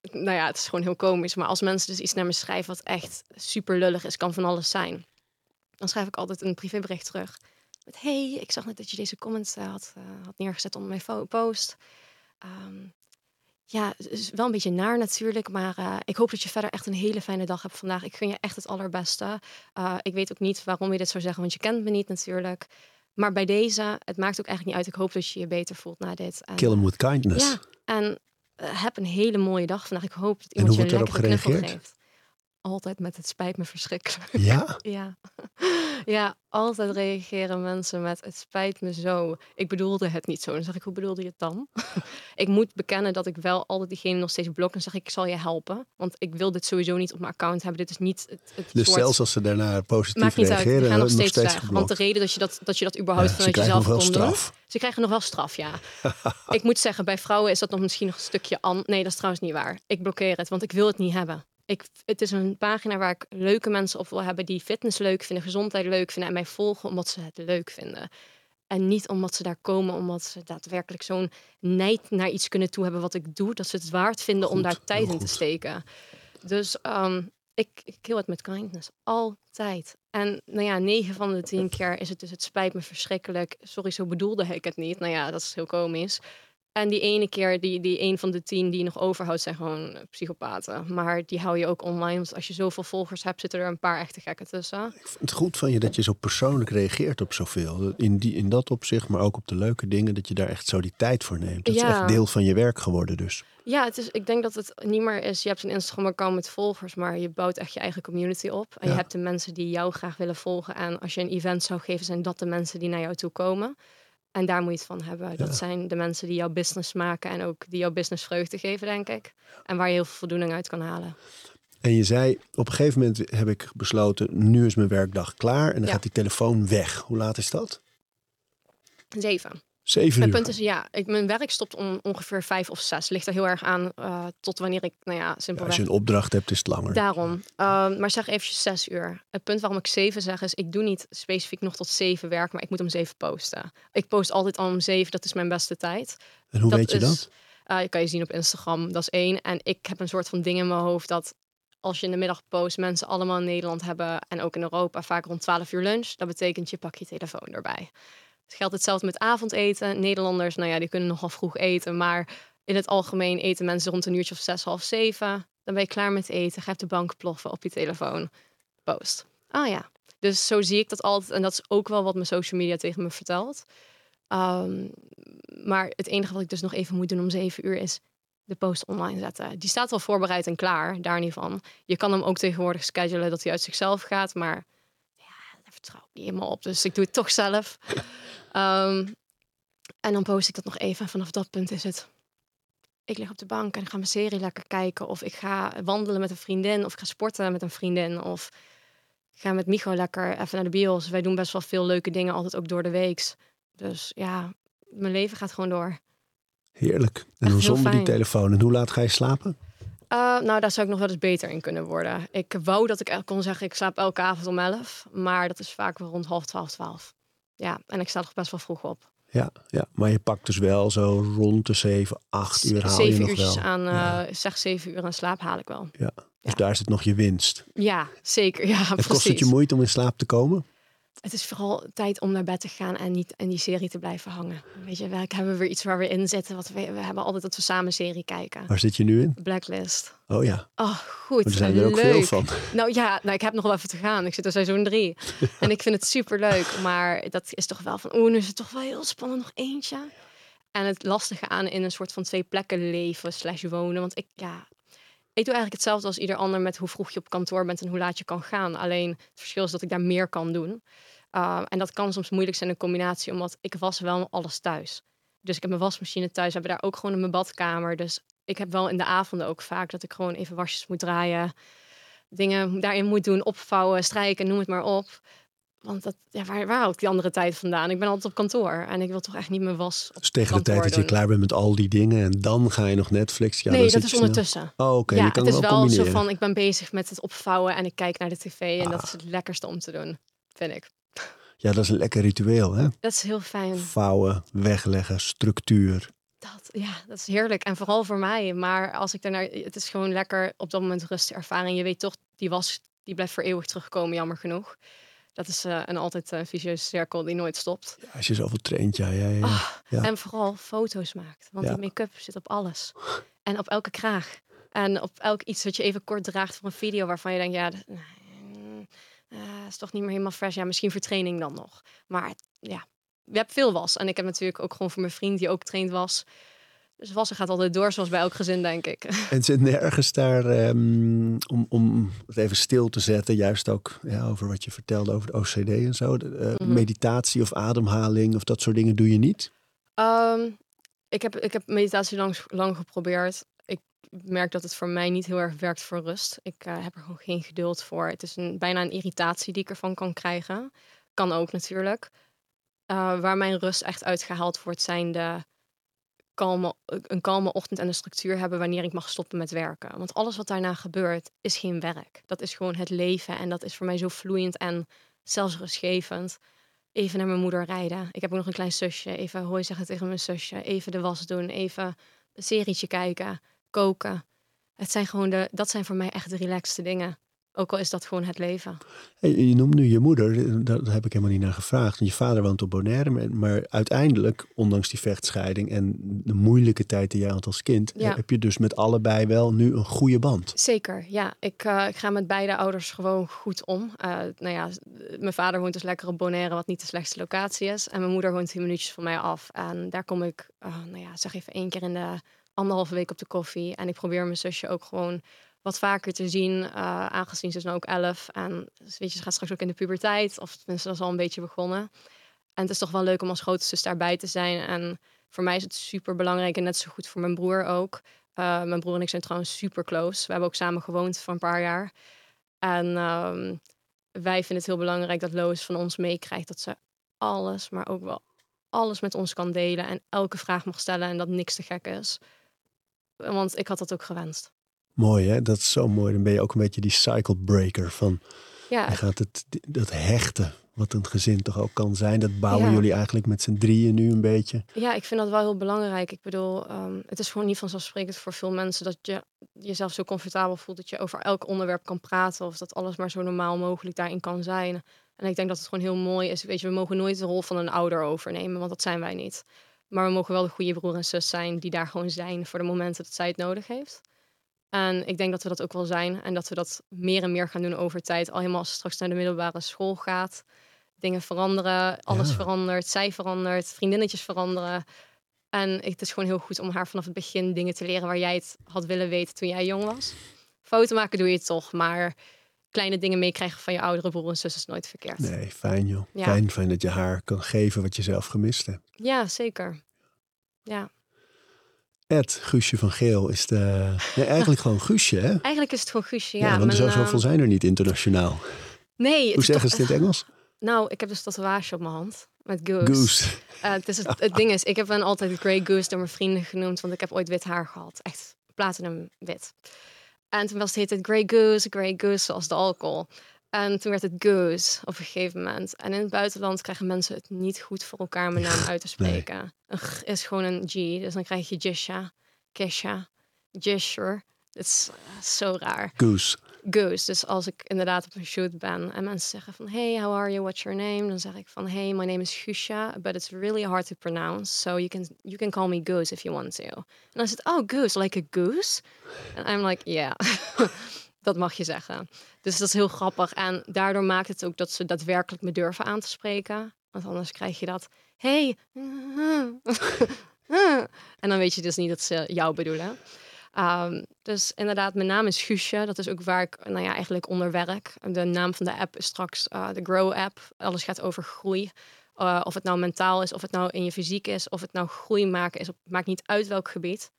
nou ja, het is gewoon heel komisch. Maar als mensen dus iets naar me schrijven wat echt super lullig is, kan van alles zijn. Dan schrijf ik altijd een privébericht terug. Met hey, ik zag net dat je deze comment eh, had, eh, had neergezet onder mijn post. Ehm, ja, het is wel een beetje naar natuurlijk, maar eh, ik hoop dat je verder echt een hele fijne dag hebt vandaag. Ik gun je echt het allerbeste. Ik weet ook niet waarom je dit zou zeggen, want je kent me niet natuurlijk. Maar bij deze, het maakt ook eigenlijk niet uit. Ik hoop dat je je beter voelt na dit. En, Kill him with kindness. ja, en heb een hele mooie dag vandaag. Ik hoop dat iemand je een lekkere knuffel geeft. Altijd met het spijt me verschrikkelijk. Ja? Ja. ja, altijd reageren mensen met het spijt me zo. Ik bedoelde het niet zo. Dan zeg ik, hoe bedoelde je het dan? ik moet bekennen dat ik wel altijd diegene nog steeds blok. En zeg ik, ik zal je helpen. Want ik wil dit sowieso niet op mijn account hebben. Dit is niet het, het Dus soort... zelfs als ze daarna positief Maakt niet uit, reageren, die gaan nog nog steeds, steeds weg. geblokt. Want de reden dat je dat, dat, je dat überhaupt Ja, ze vanuit krijgen jezelf nog wel kon doen... straf. Ze krijgen nog wel straf, ja. ik moet zeggen, bij vrouwen is dat nog misschien nog een stukje an. Nee, dat is trouwens niet waar. Ik blokkeer het, want ik wil het niet hebben. Ik, het is een pagina waar ik leuke mensen op wil hebben die fitness leuk vinden, gezondheid leuk vinden en mij volgen omdat ze het leuk vinden. En niet omdat ze daar komen, omdat ze daadwerkelijk zo'n nijd naar iets kunnen toe hebben wat ik doe, dat ze het waard vinden om daar tijd in te steken. Dus ehm, ik, ik kill het met kindness. Altijd. En nou ja, 9 van de 10 keer is het dus het spijt me verschrikkelijk. Sorry, zo bedoelde ik het niet. Nou ja, dat is heel komisch. En die ene keer, die, die een van de tien die je nog overhoudt, zijn gewoon psychopaten. Maar die hou je ook online. Want als je zoveel volgers hebt, zitten er een paar echte gekken tussen. Ik vind het goed van je dat je zo persoonlijk reageert op zoveel. In, die, in dat opzicht, maar ook op de leuke dingen, dat je daar echt zo die tijd voor neemt. Dat is echt deel van je werk geworden dus. Ja, het is, ik denk dat het niet meer is. Je hebt een Instagram-account met volgers, maar je bouwt echt je eigen community op. En Ja. je hebt de mensen die jou graag willen volgen. En als je een event zou geven, zijn dat de mensen die naar jou toe komen. En daar moet je het van hebben. Ja. Dat zijn de mensen die jouw business maken en ook die jouw business vreugde geven, denk ik. En waar je heel veel voldoening uit kan halen. En je zei, op een gegeven moment heb ik besloten, nu is mijn werkdag klaar. En dan Ja. gaat die telefoon weg. Hoe laat is dat? Zeven. Zeven Mijn uur. punt is, ja, ik, mijn werk stopt om ongeveer vijf of zes. Ligt er heel erg aan eh, tot wanneer ik, nou ja, Ja, als simpelweg... je een opdracht hebt, is het langer. Daarom. Ehm, maar zeg eventjes zes uur. Het punt waarom ik zeven zeg is, ik doe niet specifiek nog tot zeven werk, maar ik moet om zeven posten. Ik post altijd al om zeven, dat is mijn beste tijd. en hoe dat weet je is, dat? eh, je kan je zien op Instagram, dat is één. En ik heb een soort van ding in mijn hoofd dat als je in de middag post, mensen allemaal in Nederland hebben en ook in Europa vaak rond 12 uur lunch. Dat betekent je pak je telefoon erbij. Het geldt hetzelfde met avondeten. Nederlanders, nou ja, die kunnen nogal vroeg eten, maar in het algemeen eten mensen rond een uurtje of zes, half zeven. Dan ben je klaar met eten, ga op de bank ploffen op je telefoon. Post. Ah ja. Dus zo zie ik dat altijd. En dat is ook wel wat mijn social media tegen me vertelt. Ehm, maar het enige wat ik dus nog even moet doen om zeven uur is de post online zetten. Die staat al voorbereid en klaar, daar niet van. Je kan hem ook tegenwoordig schedulen dat hij uit zichzelf gaat, maar ja, daar vertrouw ik niet helemaal op. Dus ik doe het toch zelf. Ehm, en dan post ik dat nog even. En vanaf dat punt is het. Ik lig op de bank en ik ga mijn serie lekker kijken. Of ik ga wandelen met een vriendin. Of ik ga sporten met een vriendin. Of ik ga met Micho lekker even naar de bios. Wij doen best wel veel leuke dingen, altijd ook door de weeks. Dus ja, mijn leven gaat gewoon door. Heerlijk. En dan heel zonder die telefoon. En hoe laat ga je slapen? Uh, nou, daar zou ik nog wel eens beter in kunnen worden. Ik wou dat ik kon zeggen, ik slaap elke avond om 11. Maar dat is vaak wel rond half twaalf, twaalf. Ja, en ik sta toch best wel vroeg op. Ja, ja, maar je pakt dus wel zo rond de 7, 8 uur haal je nog wel. aan, uh, Ja. zeg zeven uur aan slaap haal ik wel. Ja. Dus Ja. daar zit nog je winst. Ja, zeker. Ja, En precies. kost het je moeite om in slaap te komen? Het is vooral tijd om naar bed te gaan en niet in die serie te blijven hangen. Weet je, werk hebben we weer iets waar we in zitten. Wat we, we hebben altijd dat we samen een serie kijken. Waar zit je nu in? Blacklist. Oh ja, Oh, goed. er zijn er ook leuk. veel van. Nou ja, nou, ik heb nog wel even te gaan. Ik zit in seizoen drie. en ik vind het super leuk. Maar dat is toch wel van, oeh, nu is het toch wel heel spannend. Nog eentje. En het lastige aan in een soort van twee plekken leven slash wonen. Want ik, ja, ik doe eigenlijk hetzelfde als ieder ander met hoe vroeg je op kantoor bent en hoe laat je kan gaan. Alleen het verschil is dat ik daar meer kan doen. Uh, en dat kan soms moeilijk zijn in combinatie, omdat ik was wel alles thuis. Dus ik heb mijn wasmachine thuis, hebben daar ook gewoon in mijn badkamer. Dus ik heb wel in de avonden ook vaak dat ik gewoon even wasjes moet draaien. Dingen daarin moet doen, opvouwen, strijken, noem het maar op. Want dat, ja, waar, waar haal ik die andere tijd vandaan? Ik ben altijd op kantoor en ik wil toch echt niet mijn was op Dus tegen de tijd dat je doen. klaar bent met al die dingen en dan ga je nog Netflix. Ja, nee, dat is ondertussen. Oh, oké. ja, je kan het is wel zo van, ik ben bezig met het opvouwen en ik kijk naar de tv. En Ah. dat is het lekkerste om te doen, vind ik. Ja, dat is een lekker ritueel, hè? Dat is heel fijn. Vouwen, wegleggen, structuur. Dat, ja, dat is heerlijk. En vooral voor mij. Maar als ik daarnaar... Het is gewoon lekker op dat moment rust te ervaren. En je weet toch, die was, die blijft voor eeuwig terugkomen, jammer genoeg. Dat is uh, een altijd een vicieuze cirkel die nooit stopt. Ja, als je zoveel traint, ja. ja, ja. Ah, en vooral foto's maakt. Want die make-up zit op alles. En op elke kraag. En op elk iets wat je even kort draagt voor een video waarvan je denkt, ja, uh, is toch niet meer helemaal fresh. Ja, misschien voor training dan nog. Maar ja, je hebt veel was. En ik heb natuurlijk ook gewoon voor mijn vriend die ook traint was. Dus wassen gaat altijd door, zoals bij elk gezin, denk ik. En zit nergens daar um, om, om het even stil te zetten, juist ook ja, over wat je vertelde over de OCD en zo. De, uh, Meditatie of ademhaling of dat soort dingen doe je niet? Um, ik, heb, ik heb meditatie lang, lang geprobeerd. Ik merk dat het voor mij niet heel erg werkt voor rust. Ik uh, heb er gewoon geen geduld voor. Het is een, bijna een irritatie die ik ervan kan krijgen. Kan ook natuurlijk. Uh, waar mijn rust echt uitgehaald wordt, zijn de een kalme ochtend en een structuur hebben wanneer ik mag stoppen met werken. Want alles wat daarna gebeurt, is geen werk. Dat is gewoon het leven. En dat is voor mij zo vloeiend en zelfs rustgevend. Even naar mijn moeder rijden. Ik heb ook nog een klein zusje. Even hooi zeggen tegen mijn zusje. Even de was doen. Even een serietje kijken. Koken. Het zijn gewoon de, dat zijn voor mij echt de relaxste dingen. Ook al is dat gewoon het leven. je noemt nu je moeder, daar heb ik helemaal niet naar gevraagd. Je vader woont op Bonaire, maar uiteindelijk, ondanks die vechtscheiding en de moeilijke tijd die jij had als kind, heb je dus met allebei wel nu een goede band. Zeker, ja. Ik, uh, ik ga met beide ouders gewoon goed om. Uh, nou ja, mijn vader woont dus lekker op Bonaire, wat niet de slechtste locatie is. En mijn moeder woont tien minuutjes van mij af. En daar kom ik, uh, nou ja, zeg even één keer in de anderhalve week op de koffie. En ik probeer mijn zusje ook gewoon wat vaker te zien, uh, aangezien ze is nu ook elf. En dus ze gaat straks ook in de puberteit, of tenminste dat is al een beetje begonnen. En het is toch wel leuk om als grote zus daarbij te zijn. En voor mij is het super belangrijk en net zo goed voor mijn broer ook. Uh, mijn broer en ik zijn trouwens super close. We hebben ook samen gewoond voor een paar jaar. En um, wij vinden het heel belangrijk dat Lois van ons meekrijgt dat ze alles, maar ook wel alles met ons kan delen en elke vraag mag stellen en dat niks te gek is. Want ik had dat ook gewenst. Mooi hè, dat is zo mooi. Dan ben je ook een beetje die cycle breaker van... Ja. Gaat het, dat hechten, wat een gezin toch ook kan zijn. Dat bouwen jullie eigenlijk met z'n drieën nu een beetje. Ja, ik vind dat wel heel belangrijk. Ik bedoel, um, het is gewoon niet vanzelfsprekend voor veel mensen dat je jezelf zo comfortabel voelt dat je over elk onderwerp kan praten of dat alles maar zo normaal mogelijk daarin kan zijn. En ik denk dat het gewoon heel mooi is. Weet je, we mogen nooit de rol van een ouder overnemen, want dat zijn wij niet. Maar we mogen wel de goede broer en zus zijn die daar gewoon zijn voor de momenten dat zij het nodig heeft. En ik denk dat we dat ook wel zijn. En dat we dat meer en meer gaan doen over tijd. Al helemaal als straks naar de middelbare school gaat. Dingen veranderen, alles verandert, zij verandert, vriendinnetjes veranderen. En het is gewoon heel goed om haar vanaf het begin dingen te leren waar jij het had willen weten toen jij jong was. Foto maken doe je toch, maar kleine dingen meekrijgen van je oudere broer en zus is nooit verkeerd. Nee, fijn joh. Fijn, fijn dat je haar kan geven wat je zelf gemist hebt. Ja, zeker. Ja. Ed Guusje van Geel is de. Nee, eigenlijk gewoon Guusje, hè? Eigenlijk is het gewoon Guusje, ja. ja want zo, zoveel ehm, zijn er niet internationaal. Nee. Hoe zeggen ze het in het Engels? Nou, ik heb dus tatoeage op mijn hand. Met Goose. Goose. Uh, het, is het, het, ding is, ik heb hem altijd Grey Goose door mijn vrienden genoemd. Want ik heb ooit wit haar gehad. Echt platinum wit. En toen was het, het Grey Goose, Grey Goose, zoals de alcohol. En toen werd het Goose op een gegeven moment. En in het buitenland krijgen mensen het niet goed voor elkaar mijn naam uit te spreken. Een G is gewoon een G, dus dan krijg je Jisha, Kesha, Jisher. Het is uh, zo raar. Goose. Goose. Dus als ik inderdaad op een shoot ben en mensen zeggen van hey, how are you? What's your name? Dan zeg ik van hey, my name is Gusha, but it's really hard to pronounce. So you can you can call me Goose if you want to. En dan het oh Goose, like a goose. And I'm like yeah. Dat mag je zeggen. Dus dat is heel grappig. En daardoor maakt het ook dat ze daadwerkelijk me durven aan te spreken. Want anders krijg je dat. Hey. en dan weet je dus niet dat ze jou bedoelen. Um, dus inderdaad, mijn naam is Guusje. Dat is ook waar ik nou ja, eigenlijk onder werk. De naam van de app is straks uh, de Grow app. Alles gaat over groei. Uh, of het nou mentaal is, of het nou in je fysiek is, of het nou groei maken is. Maakt niet uit welk gebied.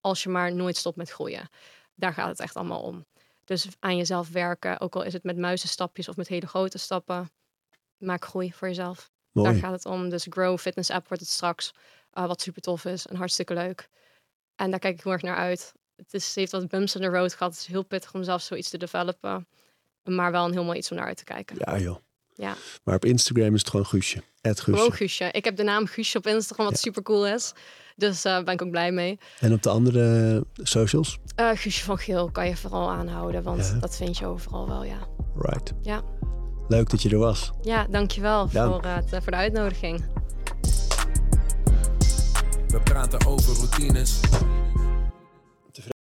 Als je maar nooit stopt met groeien. Daar gaat het echt allemaal om. Dus aan jezelf werken, ook al is het met muizenstapjes of met hele grote stappen. Maak groei voor jezelf. Daar gaat het om. Dus Grow Fitness App wordt het straks. Uh, wat super tof is en hartstikke leuk. En daar kijk ik heel erg naar uit. Het, is, heeft wat bumps in de road gehad. Het is heel pittig om zelf zoiets te developen. Maar wel een heel mooi iets om naar uit te kijken. Ja joh. Ja. Maar op Instagram is het gewoon Guusje. Het Guusje. Gewoon Guusje. Ik heb de naam Guusje op Instagram, wat super cool is. Dus daar uh, ben ik ook blij mee. En op de andere socials? Uh, Guusje van Geel kan je vooral aanhouden, want dat vind je overal wel, ja. Right. Ja. Leuk dat je er was. Ja, dankjewel Dank. voor, het, voor de uitnodiging. We praten over routines.